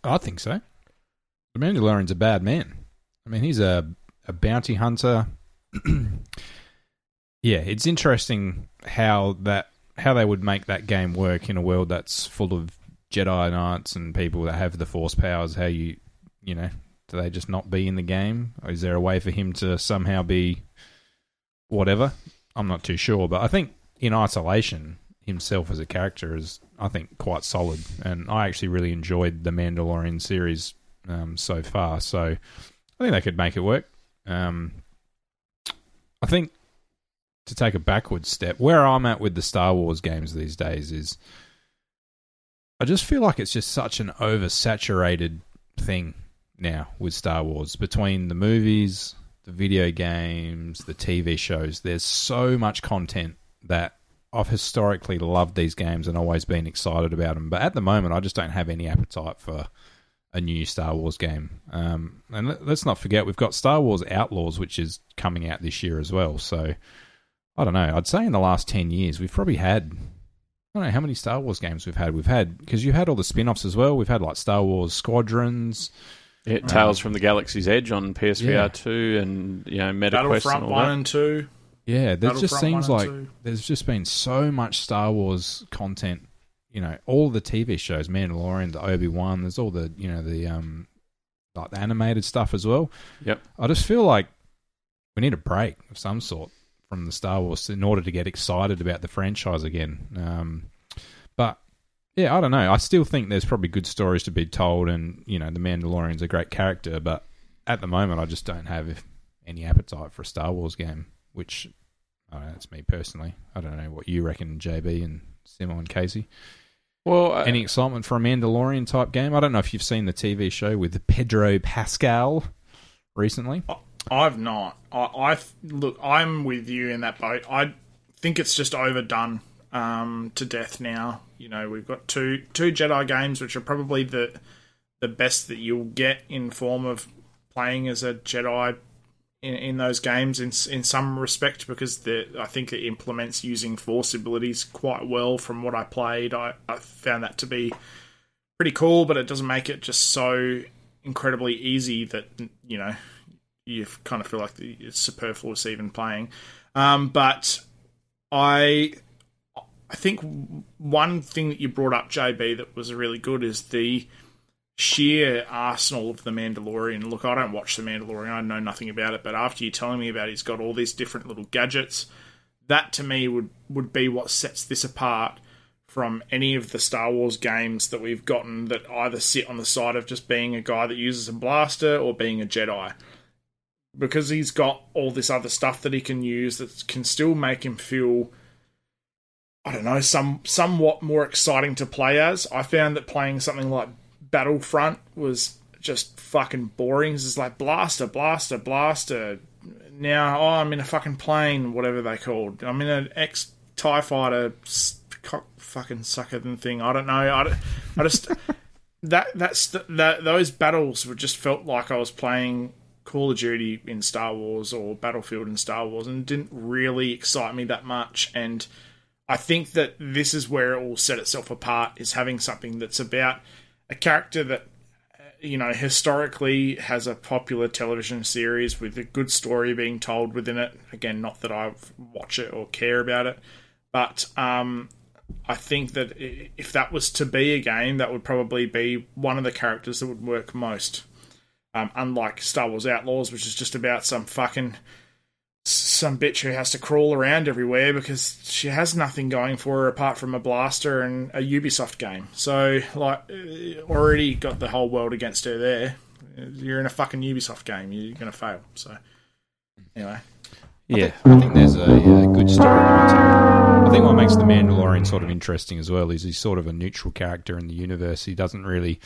I think so. The Mandalorian's a bad man. I mean, he's a a bounty hunter. (clears throat) yeah, it's interesting how that how they would make that game work in a world that's full of Jedi Knights and people that have the Force powers. How you you know, do they just not be in the game? Or is there a way for him to somehow be whatever? I'm not too sure, but I think in isolation, himself as a character is, I think, quite solid. And I actually really enjoyed the Mandalorian series um, so far. So I think they could make it work. Um, I think to take a backward step, where I'm at with the Star Wars games these days is I just feel like it's just such an oversaturated thing now with Star Wars between the movies, the video games, the TV shows. There's so much content that I've historically loved these games and always been excited about them. But at the moment, I just don't have any appetite for a new Star Wars game. Um, and let, us not forget, we've got Star Wars Outlaws, which is coming out this year as well. So I don't know. I'd say in the last 10 years, we've probably had. I don't know how many Star Wars games we've had. We've had because you've had all the spin-offs as well. We've had like Star Wars Squadrons, yeah, Tales from the Galaxy's Edge on PSVR yeah. two, and you know MetaQuest Battlefront and one that. and two. Yeah, there just seems like there's just been so much Star Wars content, you know all the TV shows, Mandalorian, the Obi Wan. There's all the you know the um like the animated stuff as well. Yep. I just feel like we need a break of some sort from the Star Wars in order to get excited about the franchise again. Um, but yeah, I don't know. I still think there's probably good stories to be told, and you know, the Mandalorian's a great character. But at the moment, I just don't have any appetite for a Star Wars game. Which, I don't know, that's me personally. I don't know what you reckon, JB and Simo and Casey. Well, uh, Any excitement for a Mandalorian type game? I don't know if you've seen the TV show with Pedro Pascal recently. I've not. I, I look. I'm with you in that boat. I think it's just overdone um, to death now. You know, we've got two two Jedi games, which are probably the the best that you'll get in form of playing as a Jedi in, in those games in in some respect because the I think it implements using Force abilities quite well. From what I played, I, I found that to be pretty cool, but it doesn't make it just so incredibly easy that you know you kind of feel like it's superfluous even playing. Um, but I I think one thing that you brought up, JB, that was really good is the sheer arsenal of the Mandalorian. Look, I don't watch the Mandalorian; I know nothing about it. But after you telling me about, it, he's got all these different little gadgets. That to me would would be what sets this apart from any of the Star Wars games that we've gotten that either sit on the side of just being a guy that uses a blaster or being a Jedi because he's got all this other stuff that he can use that can still make him feel I don't know, some somewhat more exciting to play as. I found that playing something like Battlefront was just fucking boring. It's like blaster, blaster, blaster. Now, oh, I'm in a fucking plane, whatever they called. I'm in an ex Tie Fighter, cock fucking sucker than thing. I don't know. I, don't- I just (laughs) that that's that those battles were just felt like I was playing Call of Duty in Star Wars or Battlefield in Star Wars, and didn't really excite me that much. And I think that this is where it will set itself apart is having something that's about a character that uh, you know historically has a popular television series with a good story being told within it. Again, not that I watch it or care about it, but um, I think that if that was to be a game, that would probably be one of the characters that would work most. Um, unlike Star Wars Outlaws, which is just about some fucking some bitch who has to crawl around everywhere because she has nothing going for her apart from a blaster and a Ubisoft game. So, like, uh, already got the whole world against her there. You're in a fucking Ubisoft game. You're going to fail. So, anyway. yeah, I think there's a, uh good story to be told. I think what makes the Mandalorian sort of interesting as well is he's sort of a neutral character in the universe. He doesn't really.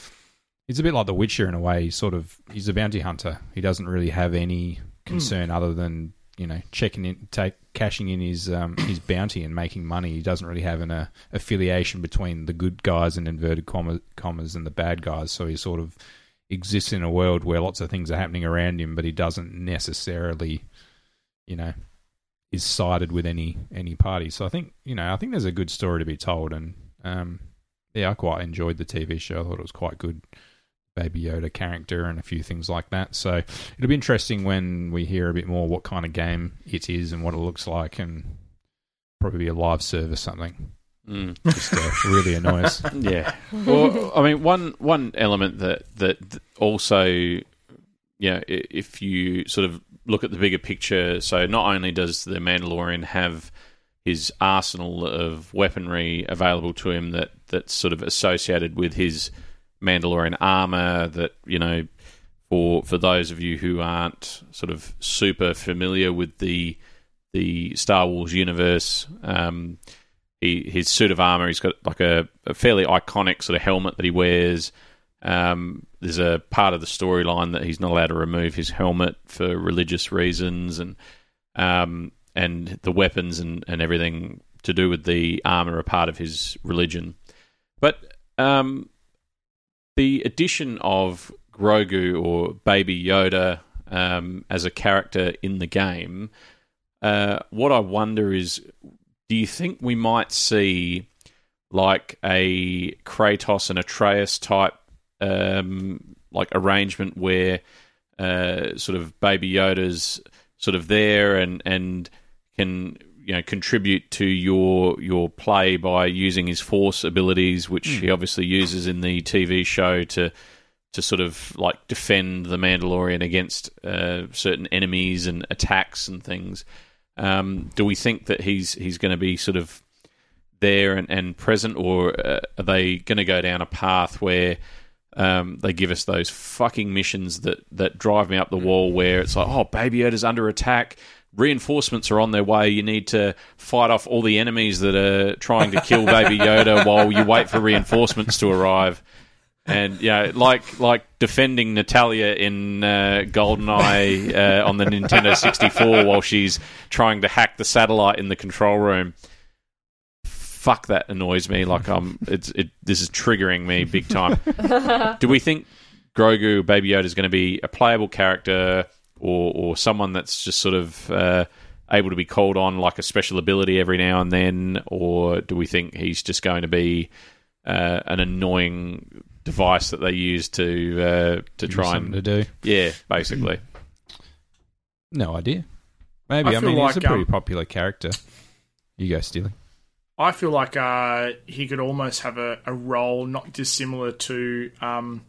He's a bit like The Witcher in a way. He's sort of he's a bounty hunter. He doesn't really have any concern other than you know checking in, take cashing in his um, (coughs) his bounty and making money. He doesn't really have an uh, affiliation between the good guys and inverted comma, commas and the bad guys. So he sort of exists in a world where lots of things are happening around him, but he doesn't necessarily you know, is sided with any any party. So I think you know, I think there's a good story to be told, and um, yeah, I quite enjoyed the TV show. I thought it was quite good. Baby Yoda character and a few things like that. So it'll be interesting when we hear a bit more what kind of game it is and what it looks like, and probably be a live service something. Mm. (laughs) Just to really annoy us. (laughs) yeah. Well, I mean, one one element that that also, you know, if you sort of look at the bigger picture, so not only does the Mandalorian have his arsenal of weaponry available to him that that's sort of associated with his Mandalorian armor that you know for for those of you who aren't sort of super familiar with the the Star Wars universe um, he, his suit of armor he's got like a, a fairly iconic sort of helmet that he wears. Um, there's a part of the storyline that he's not allowed to remove his helmet for religious reasons and um, and the weapons and, and everything to do with the armor are part of his religion. But um, the addition of Grogu or Baby Yoda um, as a character in the game, uh, what I wonder is, do you think we might see like a Kratos and Atreus type um, like arrangement where uh, sort of Baby Yoda's sort of there and and can you know contribute to your your play by using his force abilities, which he obviously uses in the TV show to to sort of like defend the Mandalorian against uh, certain enemies and attacks and things. Um, do we think that he's he's going to be sort of there and, and present, or uh, are they going to go down a path where um, they give us those fucking missions that, that drive me up the wall where it's like, oh, Baby Yoda's under attack. Reinforcements are on their way. You need to fight off all the enemies that are trying to kill Baby (laughs) Yoda while you wait for reinforcements to arrive. And yeah, like like defending Natalia in uh, GoldenEye uh, on the Nintendo 64 while she's trying to hack the satellite in the control room fuck that annoys me. Like um, it's it. This is triggering me big time. (laughs) Do we think Grogu Baby Yoda is going to be a playable character or or someone that's just sort of uh, able to be called on like a special ability every now and then, or do we think he's just going to be uh, an annoying device that they use to uh, to Give try and to do. yeah, basically. No idea. Maybe. I I, feel mean, he's a pretty um, popular character. You go, Steely. I feel like uh, he could almost have a, a role not dissimilar to um,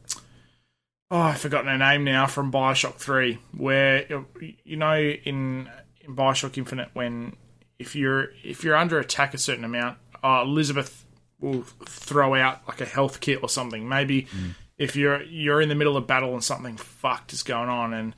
oh I've forgotten her name now from Bioshock Three, where you know in in Bioshock Infinite when if you're if you're under attack a certain amount, uh, Elizabeth will throw out like a health kit or something. Maybe if you're you're in the middle of battle and something fucked is going on and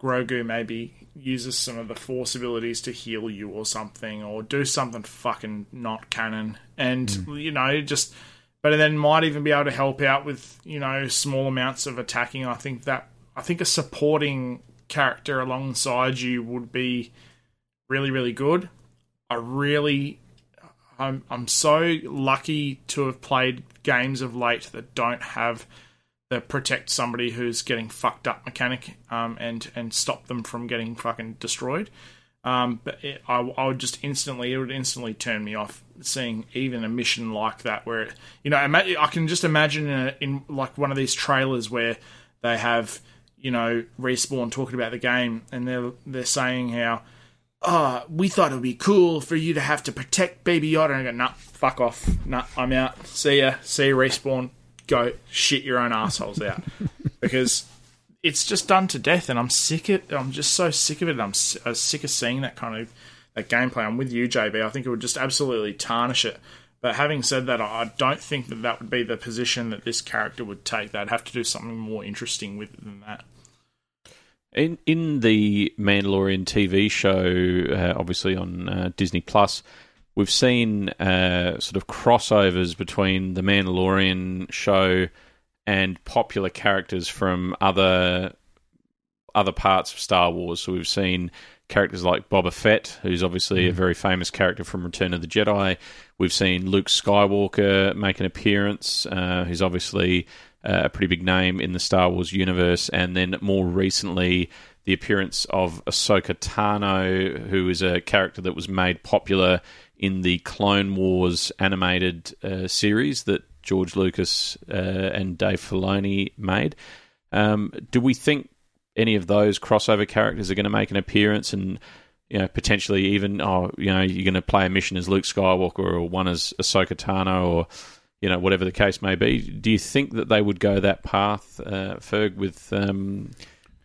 Grogu maybe uses some of the force abilities to heal you or something, or do something fucking not canon, and you know just. But then might even be able to help out with you know small amounts of attacking. I think that I think a supporting character alongside you would be really really good. I really I'm I'm so lucky to have played games of late that don't have the protect somebody who's getting fucked up mechanic um, and and stop them from getting fucking destroyed. Um, but it, I, I would just instantly it would instantly turn me off seeing even a mission like that where you know I can just imagine in, a, in like one of these trailers where they have you know respawn talking about the game and they're they're saying how uh, we thought it would be cool for you to have to protect Baby Yoda. And I go, nah, fuck off. Nah, I'm out. See ya. See you, Respawn. Go shit your own assholes out. (laughs) because it's just done to death, and I'm sick of it. I'm just so sick of it. I'm, I'm sick of seeing that kind of that gameplay. I'm with you, JB. I think it would just absolutely tarnish it. But having said that, I don't think that that would be the position that this character would take. They'd have to do something more interesting with it than that. In in the Mandalorian TV show, uh, obviously on uh, Disney Plus, we've seen uh, sort of crossovers between the Mandalorian show and popular characters from other other parts of Star Wars. So we've seen characters like Boba Fett, who's obviously a very famous character from Return of the Jedi. We've seen Luke Skywalker make an appearance, uh, who's obviously uh, a pretty big name in the Star Wars universe. And then more recently, the appearance of Ahsoka Tano, who is a character that was made popular in the Clone Wars animated uh, series that George Lucas uh, and Dave Filoni made. Um, do we think any of those crossover characters are going to make an appearance and you know potentially even oh you know you're going to play a mission as Luke Skywalker or one as Ahsoka Tano or you know whatever the case may be. Do you think that they would go that path, uh, Ferg, with um,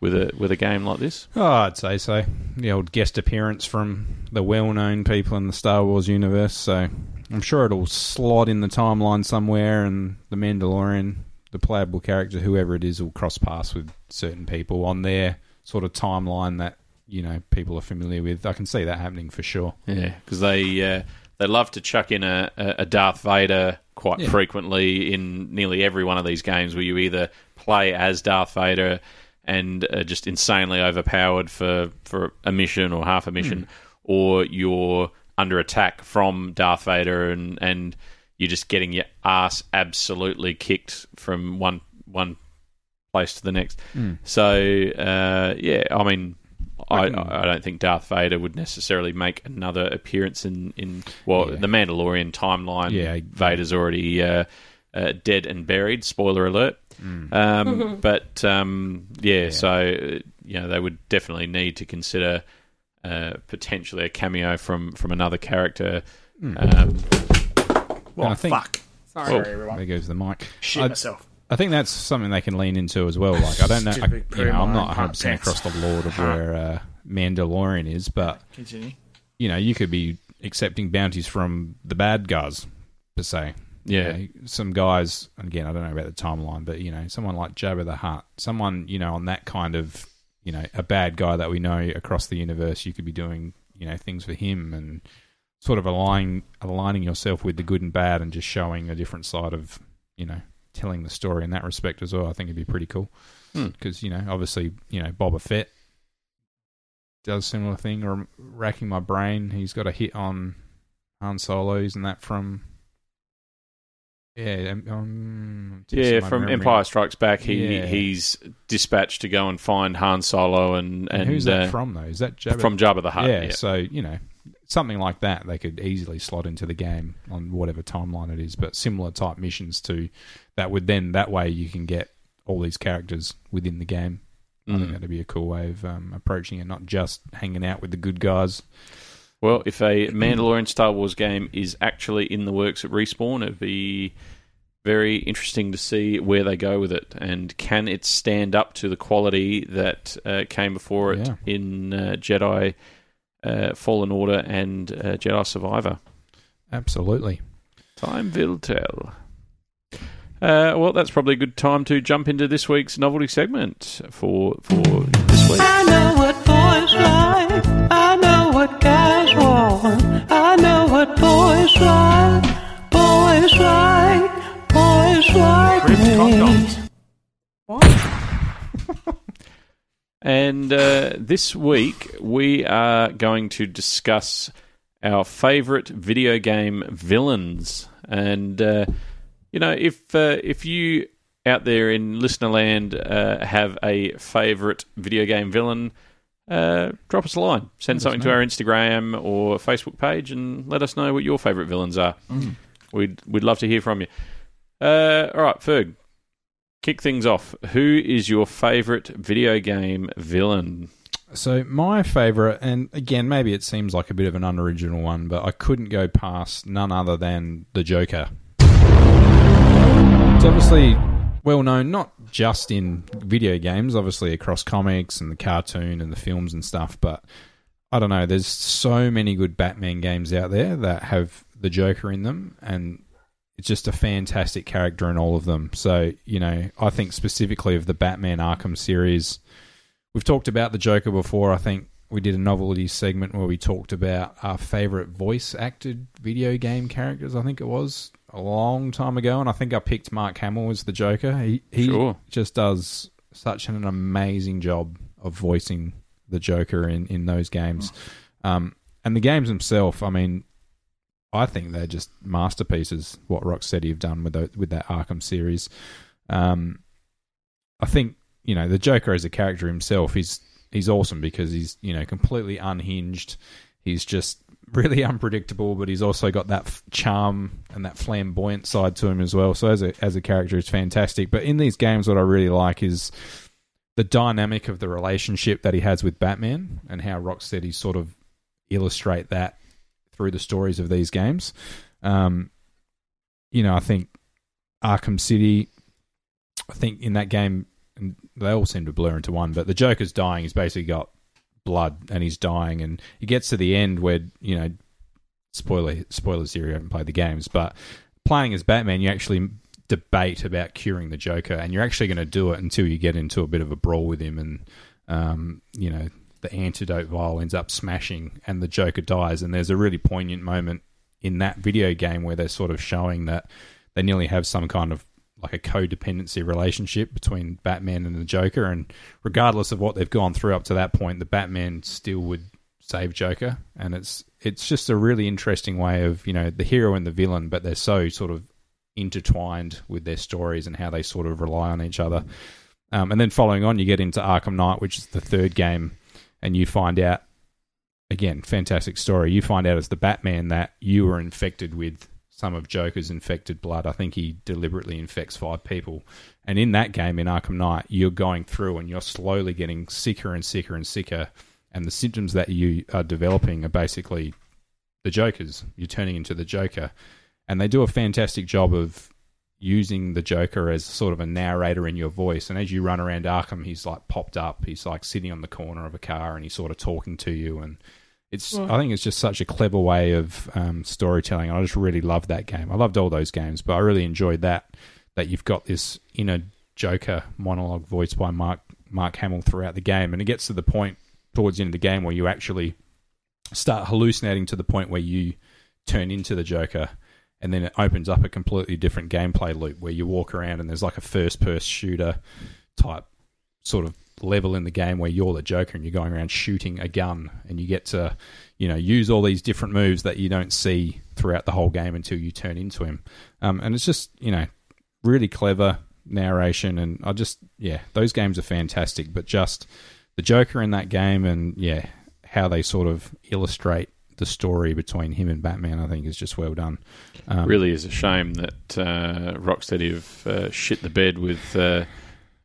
with a with a game like this? Oh, I'd say so. The old guest appearance from the well-known people in the Star Wars universe. So I'm sure it'll slot in the timeline somewhere, and the Mandalorian, the playable character, whoever it is, will cross paths with certain people on their sort of timeline that you know people are familiar with. I can see that happening for sure. Yeah, because they uh, they love to chuck in a, a Darth Vader quite Yeah. frequently in nearly every one of these games, where you either play as Darth Vader and uh, just insanely overpowered for for a mission or half a mission, or you're under attack from Darth Vader and and you're just getting your ass absolutely kicked from one one place to the next. So uh, yeah, I mean. I, I don't think Darth Vader would necessarily make another appearance in, in well, Yeah. the Mandalorian timeline. Yeah. Vader's already uh, uh, dead and buried. Spoiler alert. Mm. Um, (laughs) but um, yeah, so uh, you know they would definitely need to consider uh, potentially a cameo from from another character. Hmm. Um, Well, think- fuck. Sorry. Sorry, everyone. There goes the mic. Shit I, myself. I think that's something they can lean into as well. Like I don't know, I, you know I'm not 100 percent across the lord of where uh, Mandalorian is, but Continue. you know, you could be accepting bounties from the bad guys per se. Yeah, some guys. Again, I don't know about the timeline, but you know, someone like Jabba the Hutt, someone you know on that kind of you know a bad guy that we know across the universe, you could be doing you know things for him and sort of aligning aligning yourself with the good and bad and just showing a different side of you know telling the story in that respect as well. I think it'd be pretty cool Hmm. because you know obviously you know Boba Fett does similar thing. Or racking my brain, he's got a hit on Han Solo, isn't that from? Yeah, um, um, yeah. From memory. Empire Strikes Back, he Yeah. he's dispatched to go and find Han Solo and And, and, who's that uh, from though? Is that Jabba? from Jabba the Hutt. yeah, yeah. so you know something like that they could easily slot into the game on whatever timeline it is, but similar type missions to that would then that way you can get all these characters within the game. I think Mm. that'd be a cool way of um, approaching it, not just hanging out with the good guys. Well, if a Mandalorian Star Wars game is actually in the works at Respawn, it'd be very interesting to see where they go with it and can it stand up to the quality that uh, came before it Yeah. in uh, Jedi uh, Fallen Order and uh, Jedi Survivor. Absolutely. Time will tell. Uh, well, that's probably a good time to jump into this week's novelty segment for for this week. And uh, this week we are going to discuss our favourite video game villains. And uh, you know, if uh, if you out there in listener land uh, have a favourite video game villain, uh, drop us a line. Send something to our Instagram or Facebook page, and let us know what your favourite villains are. We'd we'd love to hear from you. Uh, all right, Ferg, kick things off. Who is your favourite video game villain? So my favorite, and again, maybe it seems like a bit of an unoriginal one, but I couldn't go past none other than the Joker. It's obviously well known, not just in video games, obviously across comics and the cartoon and the films and stuff, but I don't know. There's so many good Batman games out there that have the Joker in them, and it's just a fantastic character in all of them. So, you know, I think specifically of the Batman Arkham series. We've talked about the Joker before. I think we did a novelty segment where we talked about our favorite voice acted video game characters. I think it was a long time ago, and I think I picked Mark Hamill as the Joker. He he Sure. just does such an amazing job of voicing the Joker in in those games. Um, and the games themselves, I mean, I think they're just masterpieces. What Rocksteady have done with the, with that Arkham series. Um, I think you know the Joker as a character himself. He's he's awesome because he's you know completely unhinged. He's just (laughs) really unpredictable, but he's also got that f- charm and that flamboyant side to him as well. So as a as a character, it's fantastic. But in these games, what I really like is the dynamic of the relationship that he has with Batman and how Rocksteady sort of illustrate that through the stories of these games. Um, you know, I think Arkham City. I think in that game, they all seem to blur into one. But the Joker's dying. He's basically got blood, and he's dying. And he gets to the end where you know, spoiler spoilers here. You haven't played the games, but playing as Batman, you actually debate about curing the Joker, and you're actually going to do it until you get into a bit of a brawl with him, and um, you know the antidote vial ends up smashing, and the Joker dies. And there's a really poignant moment in that video game where they're sort of showing that they nearly have some kind of like a codependency relationship between Batman and the Joker, and regardless of what they've gone through up to that point, the Batman still would save Joker, and it's it's just a really interesting way of you know the hero and the villain, but they're so sort of intertwined with their stories and how they sort of rely on each other. Um, and then following on, you get into Arkham Knight, which is the third game, and you find out again, fantastic story. You find out as the Batman that you were infected with some of Joker's infected blood. I think he deliberately infects five people. And in that game, in Arkham Knight, you're going through and you're slowly getting sicker and sicker and sicker and the symptoms that you are developing are basically the Jokers. You're turning into the Joker, and they do a fantastic job of using the Joker as sort of a narrator in your voice. And as you run around Arkham, he's like popped up. He's like sitting on the corner of a car, and he's sort of talking to you. And it's I think it's just such a clever way of um, storytelling. I just really loved that game. I loved all those games, but I really enjoyed that. That you've got this inner Joker monologue voiced by Mark Mark Hamill throughout the game, and it gets to the point towards the end of the game where you actually start hallucinating to the point where you turn into the Joker, and then it opens up a completely different gameplay loop where you walk around and there's like a first person shooter type sort of level in the game where you're the Joker and you're going around shooting a gun and you get to you know use all these different moves that you don't see throughout the whole game until you turn into him, um, and it's just you know really clever narration and I just yeah those games are fantastic but just the Joker in that game and yeah how they sort of illustrate the story between him and Batman I think is just well done um, really is a shame that uh, Rocksteady have uh, shit the bed with uh,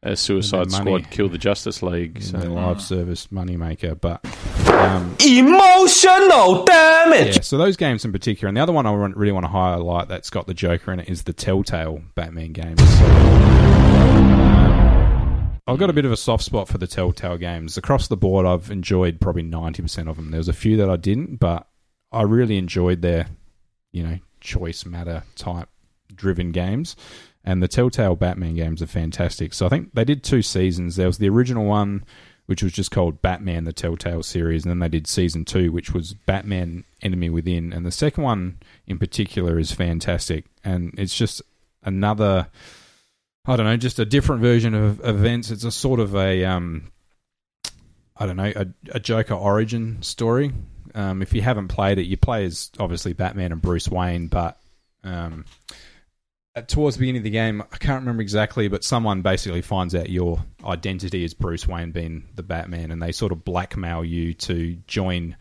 a Suicide With money. Squad kill the Justice League. So. the live service moneymaker but um, Emotional damage. Yeah, so those games in particular, and the other one I really want to highlight that's got the Joker in it is the Telltale Batman games. So, I've got a mm. bit of a soft spot for the Telltale games. Across the board, I've enjoyed probably 90% of them. There was a few that I didn't, but I really enjoyed their, you know, choice matter type driven games. And the Telltale Batman games are fantastic. So I think they did two seasons. There was the original one, which was just called Batman the Telltale series, and then they did season two, which was Batman Enemy Within. And the second one in particular is fantastic. And it's just another I don't know, just a different version of events. It's a sort of a um I don't know, a, a Joker origin story. Um, if you haven't played it, you play as obviously Batman and Bruce Wayne, but um, towards the beginning of the game, I can't remember exactly, but someone basically finds out your identity as Bruce Wayne being the Batman, and they sort of blackmail you to join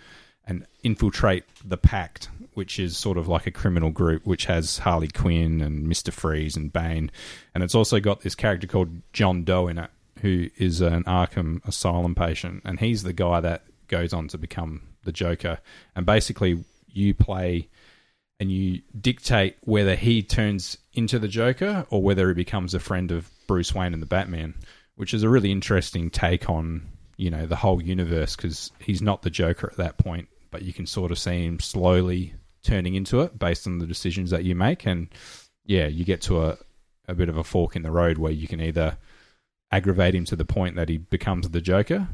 and infiltrate the Pact, which is sort of like a criminal group which has Harley Quinn and Mister Freeze and Bane, and it's also got this character called John Doe in it, who is an Arkham Asylum patient, and he's the guy that goes on to become the Joker, and basically you play and you dictate whether he turns into the Joker or whether he becomes a friend of Bruce Wayne and the Batman, which is a really interesting take on you know the whole universe because he's not the Joker at that point, but you can sort of see him slowly turning into it based on the decisions that you make, and yeah, you get to a a bit of a fork in the road where you can either aggravate him to the point that he becomes the Joker,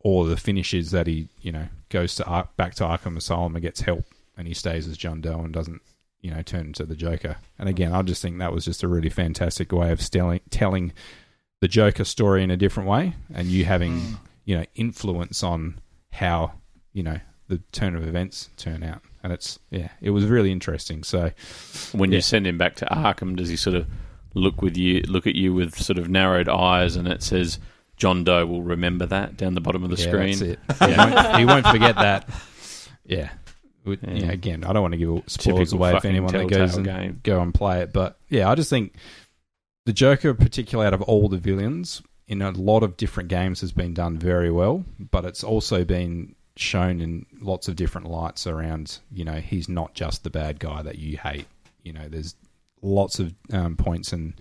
or the finish is that he you know goes to Ar- back to Arkham Asylum and gets help, and he stays as John Doe and doesn't you know turn into the Joker. And again, I just think that was just a really fantastic way of telling telling the Joker story in a different way, and you having mm. you know influence on how you know the turn of events turn out. And it's yeah, it was really interesting. So When Yeah. you send him back to Arkham, does he sort of look with you, look at you with sort of narrowed eyes, and it says John Doe will remember that down the bottom of the yeah, screen? that's it. (laughs) He, won't, he won't forget that. Yeah. With- Yeah. yeah, Again, I don't want to give spoilers Typical away if anyone that goes and game. go and play it. But yeah, I just think the Joker, particularly out of all the villains in a lot of different games, has been done very well. But it's also been shown in lots of different lights around. You know, he's not just the bad guy that you hate. You know, there's lots of um, points in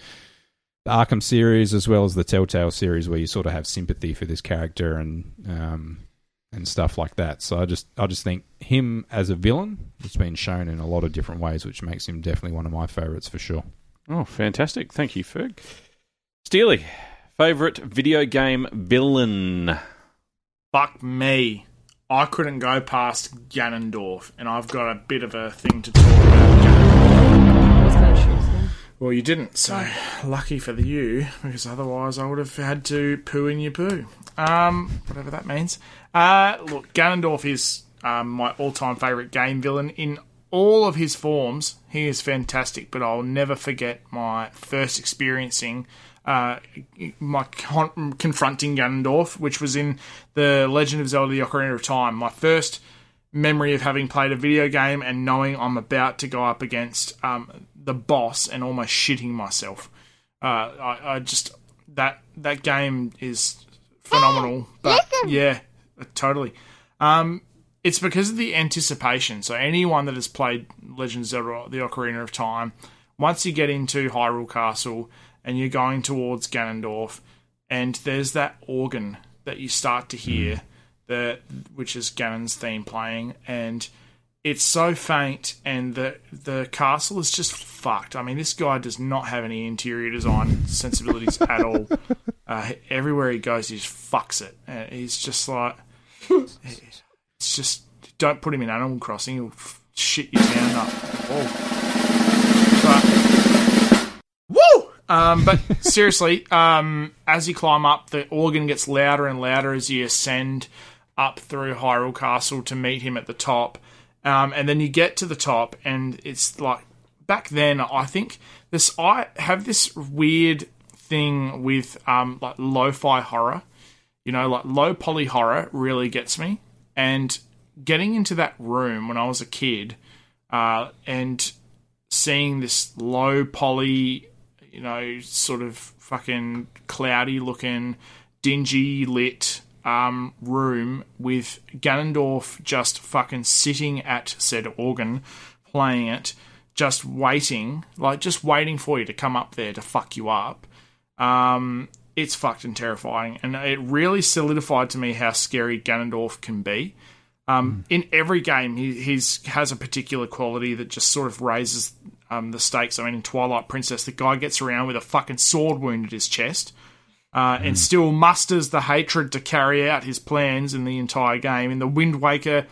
the Arkham series as well as the Telltale series where you sort of have sympathy for this character and um, and stuff like that. So I just I just think him as a villain has been shown in a lot of different ways, which makes him definitely one of my favorites for sure. Oh, fantastic! Thank you, Ferg. Steely, favorite video game villain? Fuck me. I couldn't go past Ganondorf, and I've got a bit of a thing to talk about Ganondorf. I was going to choose him. Well, you didn't, so lucky for the you, because otherwise I would have had to poo in your poo. Um, whatever that means. Uh, look, Ganondorf is um, my all-time favourite game villain in all of his forms. He is fantastic, but I'll never forget my first experiencing uh, my con- confronting Ganondorf, which was in the Legend of Zelda: The Ocarina of Time. My first memory of having played a video game and knowing I'm about to go up against um, the boss and almost shitting myself. Uh, I, I just that that game is phenomenal. But yeah, totally. Um, it's because of the anticipation. So anyone that has played Legend of Zelda: The Ocarina of Time, once you get into Hyrule Castle and you're going towards Ganondorf, and there's that organ that you start to hear, that which is Ganon's theme playing, and it's so faint, and the the castle is just fucked. I mean, this guy does not have any interior design sensibilities (laughs) at all. Uh, everywhere he goes, he just fucks it. Uh, he's just like, (laughs) it's just don't put him in Animal Crossing; he'll f- shit your town up. Oh. Um, but seriously, um, as you climb up, the organ gets louder and louder as you ascend up through Hyrule Castle to meet him at the top. Um, and then you get to the top, and it's like back then. I think this. I have this weird thing with um, like lo-fi horror. You know, like low poly horror really gets me. And getting into that room when I was a kid, uh, and seeing this low poly, you know, sort of fucking cloudy looking, dingy lit um, room with Ganondorf just fucking sitting at said organ, playing it, just waiting, like just waiting for you to come up there to fuck you up. Um, it's fucking terrifying, and it really solidified to me how scary Ganondorf can be. Um, In every game, he he's, has a particular quality that just sort of raises um, the stakes. I mean, in Twilight Princess, the guy gets around with a fucking sword wound at his chest, uh, and still musters the hatred to carry out his plans in the entire game. In the Wind Waker,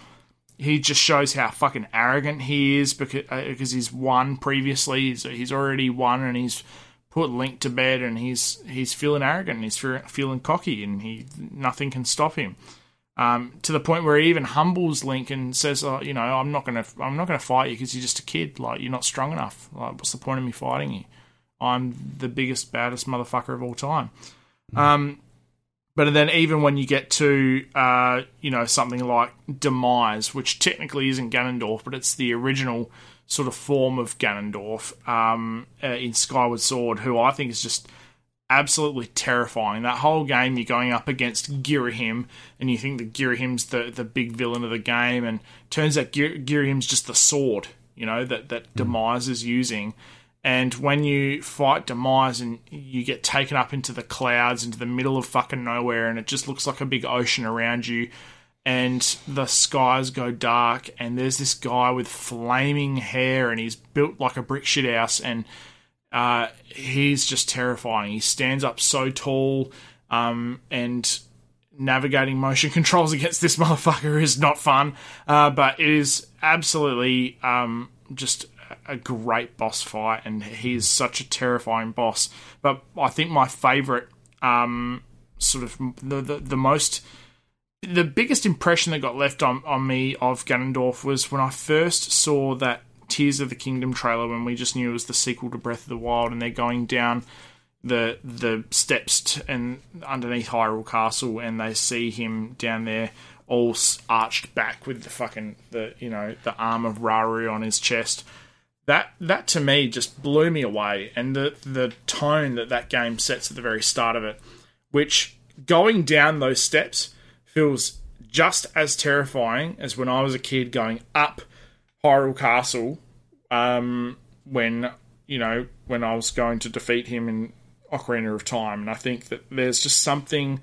he just shows how fucking arrogant he is because uh, because he's won previously. He's, he's already won, and he's put Link to bed, and he's he's feeling arrogant, and he's fe- feeling cocky, and he nothing can stop him. Um, to the point where he even humbles Link and says, oh, "You know, I'm not gonna, I'm not gonna fight you because you're just a kid. Like you're not strong enough. Like what's the point of me fighting you? I'm the biggest, baddest motherfucker of all time." Um, but then even when you get to, uh, you know, something like Demise, which technically isn't Ganondorf, but it's the original sort of form of Ganondorf um, uh, in Skyward Sword, who I think is just absolutely terrifying. That whole game, you're going up against Girahim, and you think that Girahim's the the big villain of the game, and turns out Gir- Girahim's just the sword, you know, that that hmm. Demise is using. And when you fight Demise and you get taken up into the clouds, into the middle of fucking nowhere, and it just looks like a big ocean around you, and the skies go dark, and there's this guy with flaming hair, and he's built like a brick shit house, and uh, he's just terrifying. He stands up so tall, um, and navigating motion (laughs) controls against this motherfucker is not fun, uh, but it is absolutely um, just a great boss fight, and he is such a terrifying boss. But I think my favorite, um, sort of the, the the most the biggest impression that got left on, on me of Ganondorf was when I first saw that Tears of the Kingdom trailer when we just knew it was the sequel to Breath of the Wild and they're going down the the steps t- and underneath Hyrule Castle and they see him down there all arched back with the fucking the you know the arm of Rauru on his chest. That that to me just blew me away and the the tone that that game sets at the very start of it which going down those steps feels just as terrifying as when I was a kid going up Hyrule Castle um, when you know when I was going to defeat him in Ocarina of Time, and I think that there's just something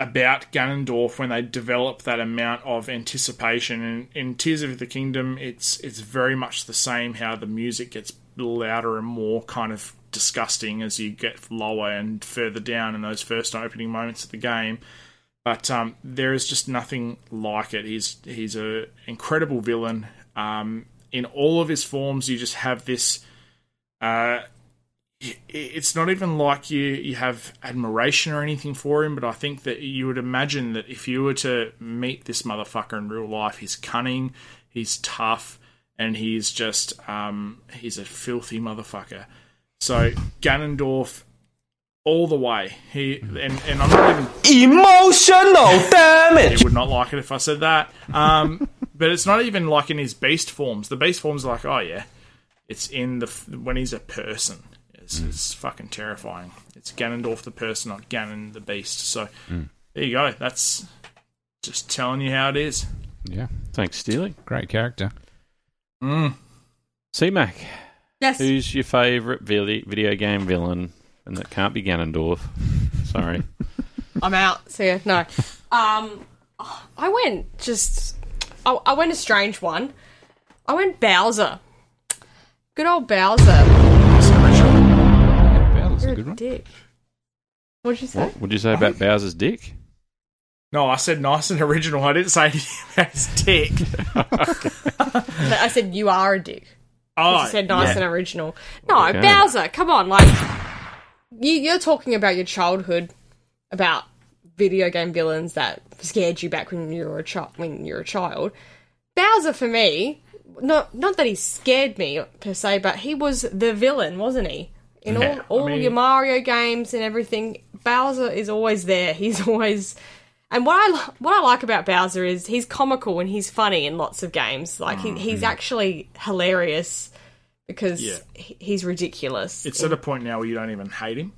about Ganondorf when they develop that amount of anticipation. And in Tears of the Kingdom, it's it's very much the same. How the music gets louder and more kind of disgusting as you get lower and further down in those first opening moments of the game. But um, there is just nothing like it. He's he's a incredible villain. Um, in all of his forms, you just have this. Uh, it's not even like you you have admiration or anything for him, but I think that you would imagine that if you were to meet this motherfucker in real life, he's cunning, he's tough, and he's just um, he's a filthy motherfucker. So Ganondorf, all the way. He and, and I'm not even Emotional (laughs) damage. he would not like it if I said that. Um, (laughs) but it's not even like in his beast forms. The beast forms are like, oh yeah, it's in the when he's a person. It's, mm. it's fucking terrifying. It's Ganondorf the person, not Ganon the beast. So mm. there you go. That's Just telling you how it is. Yeah, Thanks, Steely. great character. Mm. C Mac, Yes. who's your favourite video game villain? And that can't be Ganondorf. Sorry. (laughs) I'm out. See ya. No. Um, I went just. I, I went a strange one. I went Bowser. Good old Bowser. Yeah, Bowser's a You're good one. dick. What'd you say? what would you say about Bowser's dick? No, I said nice and original. I didn't say anything (laughs) about his dick. (laughs) I said you are a dick. Oh, You said nice yeah. and original. No, Okay. Bowser. Come on, like you, you're talking about your childhood, about video game villains that scared you back when you were a child. When you were a child, Bowser for me, not not that he scared me per se, but he was the villain, wasn't he? In Yeah, all all I mean- your Mario games and everything, Bowser is always there. (laughs) He's always. And what I what I like about Bowser is he's comical and he's funny in lots of games. Like he, mm, he's mm. actually hilarious because Yeah. he's ridiculous. It's at a point now where you don't even hate him.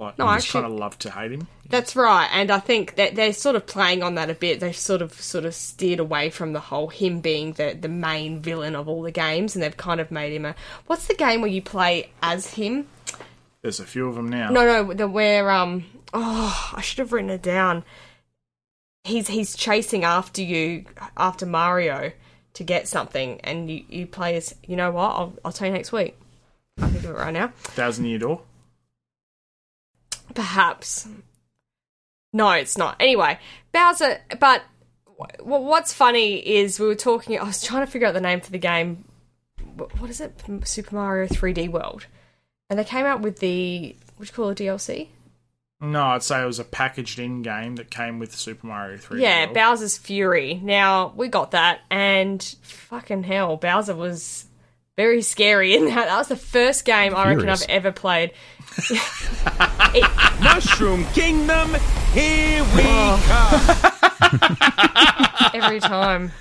Like, No, you just kind of love to hate him. That's right, and I think that they're sort of playing on that a bit. They've sort of sort of steered away from the whole him being the the main villain of all the games, and they've kind of made him a. What's the game where you play as him? There's a few of them now. No, no, the where um. Oh, I should have written it down. He's he's chasing after you after Mario to get something, and you you play as. You know what? I'll I'll tell you next week. I can do it right now. Thousand Year Door. Perhaps. No, it's not. Anyway, Bowser. But wh- what's funny is we were talking. I was trying to figure out the name for the game. Wh- What is it? Super Mario 3D World. And they came out with the what do you call it DLC? No, I'd say it was a packaged in game that came with Super Mario 3. Yeah, World. Bowser's Fury. Now we got that, and fucking hell, Bowser was very scary in that. That was the first game I reckon I've ever played. (laughs) Mushroom Kingdom, here we come (laughs) every time.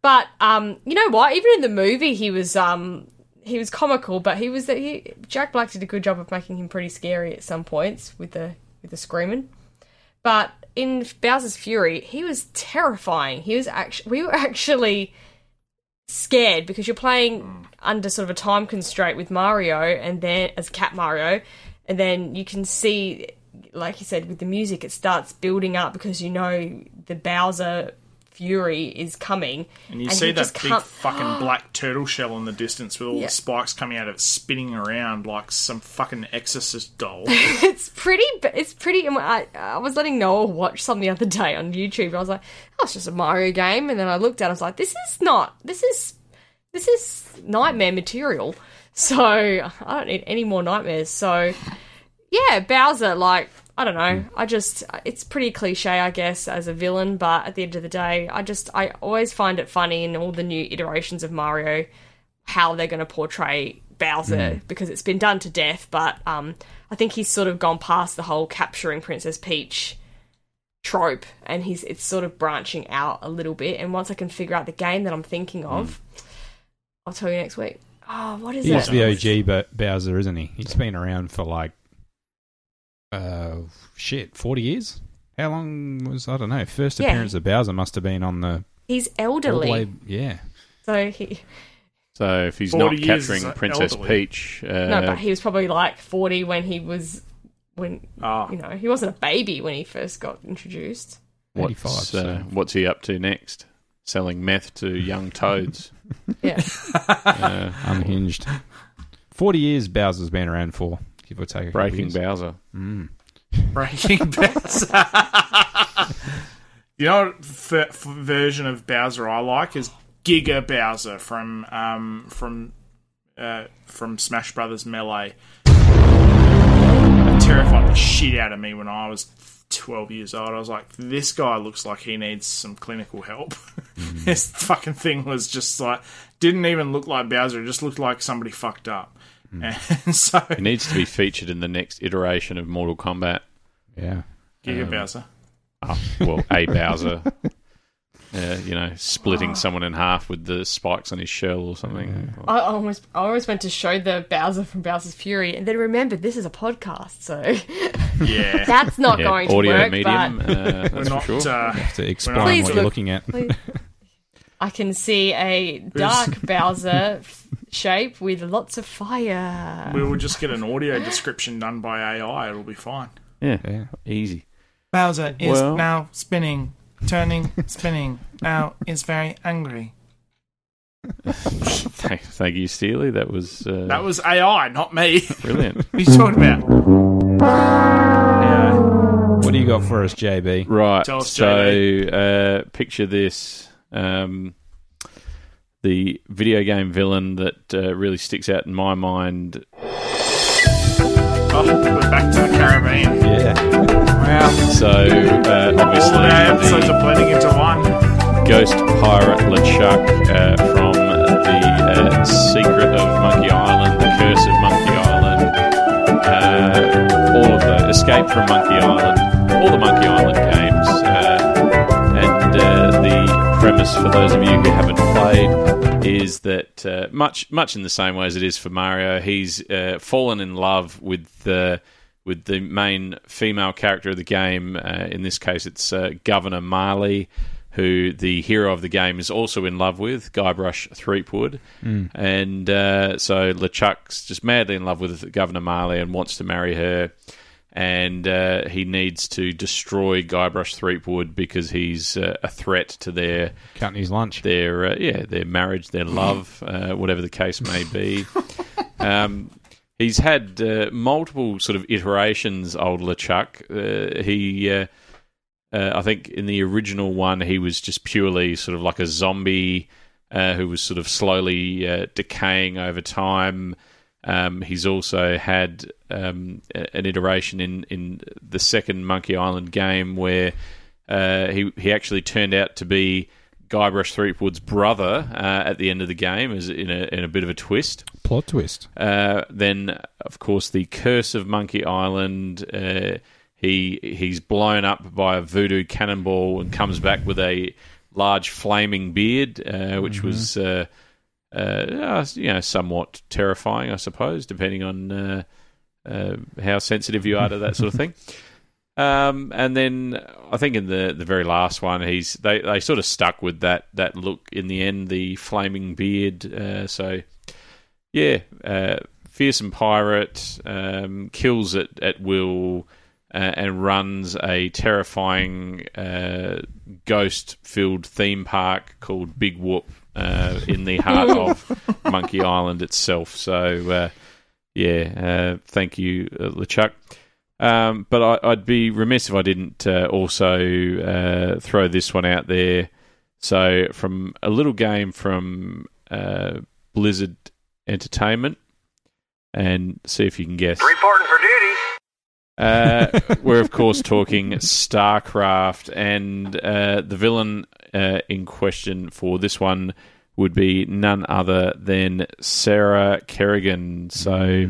But um, you know what? Even in the movie, he was um, he was comical, but he was he Jack Black did a good job of making him pretty scary at some points with the with the screaming. But in Bowser's Fury, he was terrifying. He was actually we were (laughs) actually scared because you're playing under sort of a time constraint with Mario, and then as Cat Mario, and then you can see, like you said, with the music, it starts building up because you know the Bowser Fury is coming, And you and see that big can't- fucking (gasps) black turtle shell in the distance with all Yeah. the spikes coming out of it, spinning around like some fucking exorcist doll. (laughs) it's pretty. It's pretty. I, I was letting Noah watch some the other day on YouTube. I was like, "Oh, it's just a Mario game," and then I looked at. it, I was like, "This is not. This is. This is nightmare material." So (laughs) I don't need any more nightmares. So yeah, Bowser. Like I don't know. Hmm. I just it's pretty cliche, I guess, as a villain. But at the end of the day, I just I always find it funny in all the new iterations of Mario how they're going to portray Bowser hmm. because it's been done to death. But um, I think he's sort of gone past the whole capturing Princess Peach trope, and he's it's sort of branching out a little bit. And once I can figure out the game that I'm thinking hmm. of, I'll tell you next week. Oh, what is that? He's it? the OG Bowser, isn't he? He's been around for like, uh, shit, forty years. How long was I don't know? First Yeah. appearance of Bowser must have been on the He's elderly, way, yeah. so he So if he's not capturing Princess elderly. Peach, uh, no, but he was probably like 40 when he was when Ah. you know he wasn't a baby when he first got introduced. what's, 85, uh, so. what's he up to next? Selling meth to young toads. (laughs) Yeah, (laughs) uh, unhinged. Forty years Bowser's been around for, give or take. A couple Breaking years. Bowser. Breaking (laughs) Bowser. you know what f- f- version of Bowser I like is Giga Bowser from um, from uh, from Smash Brothers Melee. It terrified the shit out of me when I was 12 years old. I was like, this guy looks like he needs some clinical help. (laughs) this fucking thing was just like, didn't even look like Bowser. It just looked like somebody fucked up. (laughs) And so, He needs to be featured in the next iteration of Mortal Kombat. Yeah. Giga Bowser. Oh, well, a Bowser. (laughs) uh, you know, splitting someone in half with the spikes on his shell or something. I almost, I almost went to show the Bowser from Bowser's Fury, and then remembered this is a podcast, so (laughs) Yeah. that's not Yeah, going to audio work. medium, But uh, We're that's not. for sure. Uh, To explain Please what you're looking at. I can see a dark Bowser f- shape with lots of fire. we will just get an audio description done by AI. It'll be fine. yeah, Yeah. easy. Bowser is Well- now spinning, turning, spinning. Now is very angry. (laughs) Thank, thank you, Steely. That was uh, That was AI, not me. brilliant. (laughs) what are you talking about? Yeah. What do you got for us, JB? Right. Tell us, so, uh, picture this: um, the video game villain that uh, really sticks out in my mind. Oh, we're back to the Caribbean. Yeah. Wow. So, uh, All obviously, of our episodes the are blending into one. ghost pirate LeChuck uh, from the uh, Secret of Monkey Island, The Curse of Monkey Island, uh, all of the Escape from Monkey Island, all the Monkey Island games, premise for those of you who haven't played is that uh, much much in the same way as it is for Mario, he's uh, fallen in love with the with the main female character of the game. Uh, in this case, it's uh, Governor Marley, who the hero of the game is also in love with, Guybrush Threepwood. And uh, so LeChuck's just madly in love with Governor Marley and wants to marry her. And uh, he needs to destroy Guybrush Threepwood because he's uh, a threat to their his lunch. their uh, yeah their marriage, their love, uh, whatever the case may be. (laughs) um, he's had uh, multiple sort of iterations. Old LeChuck. Uh, he, uh, uh, I think, in the original one, he was just purely sort of like a zombie uh, who was sort of slowly uh, decaying over time. Um, he's also had um, an iteration in, in the second Monkey Island game where uh, he he actually turned out to be Guybrush Threepwood's brother uh, at the end of the game, as in a in a bit of a twist. Plot twist. Uh, then, of course, the Curse of Monkey Island. Uh, he he's blown up by a voodoo cannonball and comes back with a large flaming beard, uh, which was uh, you know somewhat terrifying, I suppose, depending on uh, uh, how sensitive you are to that sort of thing. (laughs) Um, and then I think in the, the very last one, he's they, they sort of stuck with that that look in the end, the flaming beard. Uh, so yeah, uh, fearsome pirate um, kills it at will uh, and runs a terrifying uh, ghost-filled theme park called Big Whoop uh, in the heart of (laughs) Monkey Island itself. So uh, yeah, uh, thank you, uh, LeChuck. Um, but I, I'd be remiss if I didn't uh, also uh, throw this one out there. So, from a little game from uh, Blizzard Entertainment, and see if you can guess. Reporting for duty. Uh, (laughs) we're of course talking StarCraft, and uh, the villain uh, in question for this one would be none other than Sarah Kerrigan. So.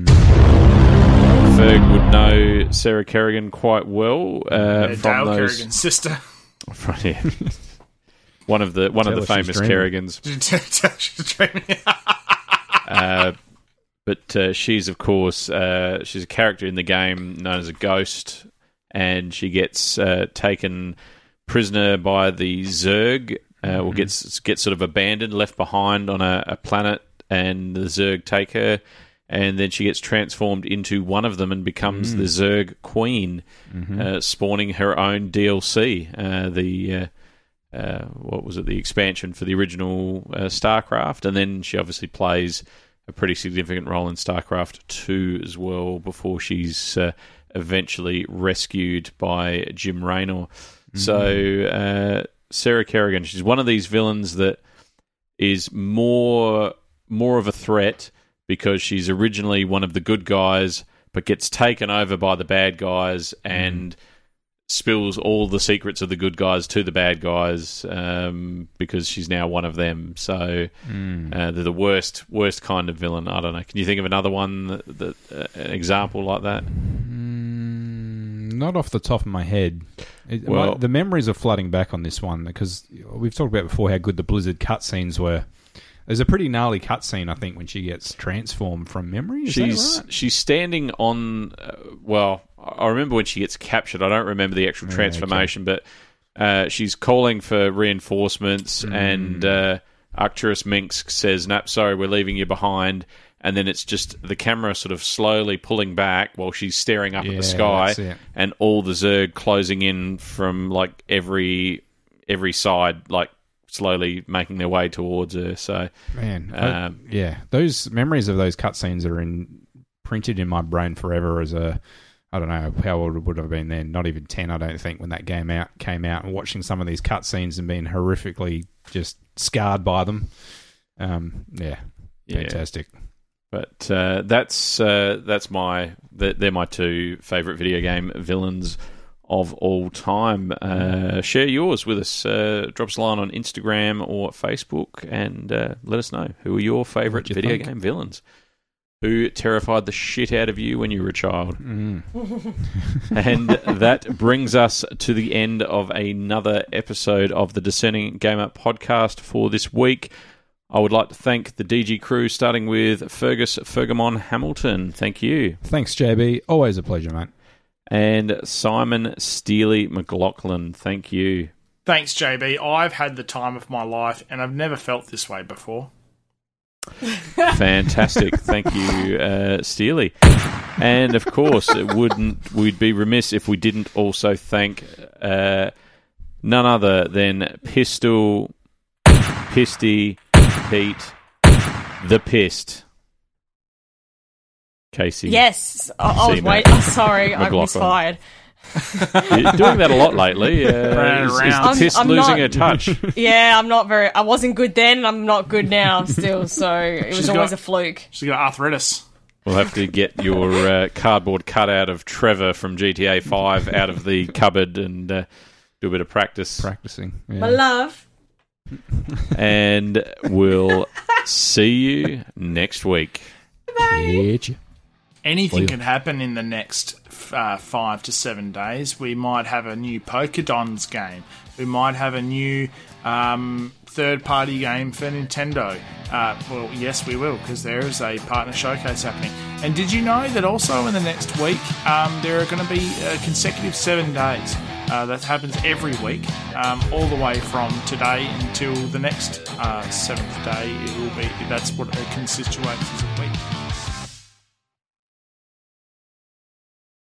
Ferg would know Sarah Kerrigan quite well uh, from Dale those. Kerrigan's sister. (laughs) From, yeah. one of the one Tell of the famous. Kerrigans. (laughs) (laughs) Uh, but uh, she's, of course, uh, she's a character in the game known as a ghost, and she gets uh, taken prisoner by the Zerg, uh, or gets gets sort of abandoned, left behind on a, a planet, and the Zerg take her, and then she gets transformed into one of them and becomes the Zerg Queen, uh, spawning her own DLC. Uh, the uh, uh, what was it, the expansion for the original uh, StarCraft, and then she obviously plays a pretty significant role in StarCraft 2 as well before she's uh, eventually rescued by Jim Raynor. Mm-hmm. So uh, Sarah Kerrigan, she's one of these villains that is more more of a threat because she's originally one of the good guys, but gets taken over by the bad guys and mm-hmm. spills all the secrets of the good guys to the bad guys um, because she's now one of them. So mm. uh, they're the worst, worst kind of villain. I don't know. Can you think of another one that, that uh, an example like that? Mm, not off the top of my head. It, Well- my- the memories are flooding back on this one because we've talked about before how good the Blizzard cutscenes were. There's a pretty gnarly cutscene, I think, when she gets transformed from memory. Is she's right? she's standing on. Uh, well, I remember when she gets captured. I don't remember the actual Yeah, transformation, but uh, she's calling for reinforcements, Mm. and uh, Arcturus Mengsk says, "Nap, sorry, we're leaving you behind." And then it's just the camera sort of slowly pulling back while she's staring up at Yeah, the sky, it. and all the Zerg closing in from like every every side, like slowly making their way towards her. So Man, I- Um, yeah, those memories of those cutscenes are in printed in my brain forever. As a, I don't know how old would I have been then. Not even ten, I don't think, when that game out came out, and watching some of these cutscenes and being horrifically just scarred by them. Um, yeah, Yeah. fantastic. But uh, that's uh, that's my they're, my two favorite video game villains of all time. Uh, share yours with us. Uh, drop us a line on Instagram or Facebook, and uh, let us know who are your favorite you video think? game villains. Who terrified the shit out of you when you were a child? Mm. and that brings us to the end of another episode of the Discerning Gamer podcast for this week. I would like to thank the DG crew, starting with Fergus Fergamon Hamilton. Thank you. Thanks, JB. Always a pleasure, mate. And Simon Steely McLaughlin. Thank you. Thanks, JB. I've had the time of my life, and I've never felt this way before. (laughs) (laughs) Fantastic. Thank you, uh, Steely. And of course, it wouldn't we'd be remiss if we didn't also thank uh, none other than Pistol, Pisty, Pete, the Pissed. Casey. Yes, I, I was See, wait. Oh, sorry, I McLaughlin. misfired. (laughs) You're doing that a lot lately. Uh, (laughs) is, is the round. Pissed I'm- I'm losing not- her touch? (laughs) Yeah, I'm not very. I wasn't good then. and I'm not good now. Still, so it was always got- a fluke. She's got arthritis. We'll have to get your uh, cardboard cutout of Trevor from GTA 5 out of the cupboard and uh, do a bit of practice. Practicing. Yeah. My love. And we'll see you next week. Catch ya. Anything Well, can happen in the next uh, five to seven days. We might have a new Pokédons game. We might have a new um, third-party game for Nintendo. Uh, well, yes, we will because there is a partner showcase happening. And did you know that also in the next week um, there are going to be uh, consecutive seven days? Uh, that happens every week, um, all the way from today until the next uh, seventh day. It will be. That's what it constitutes as a week.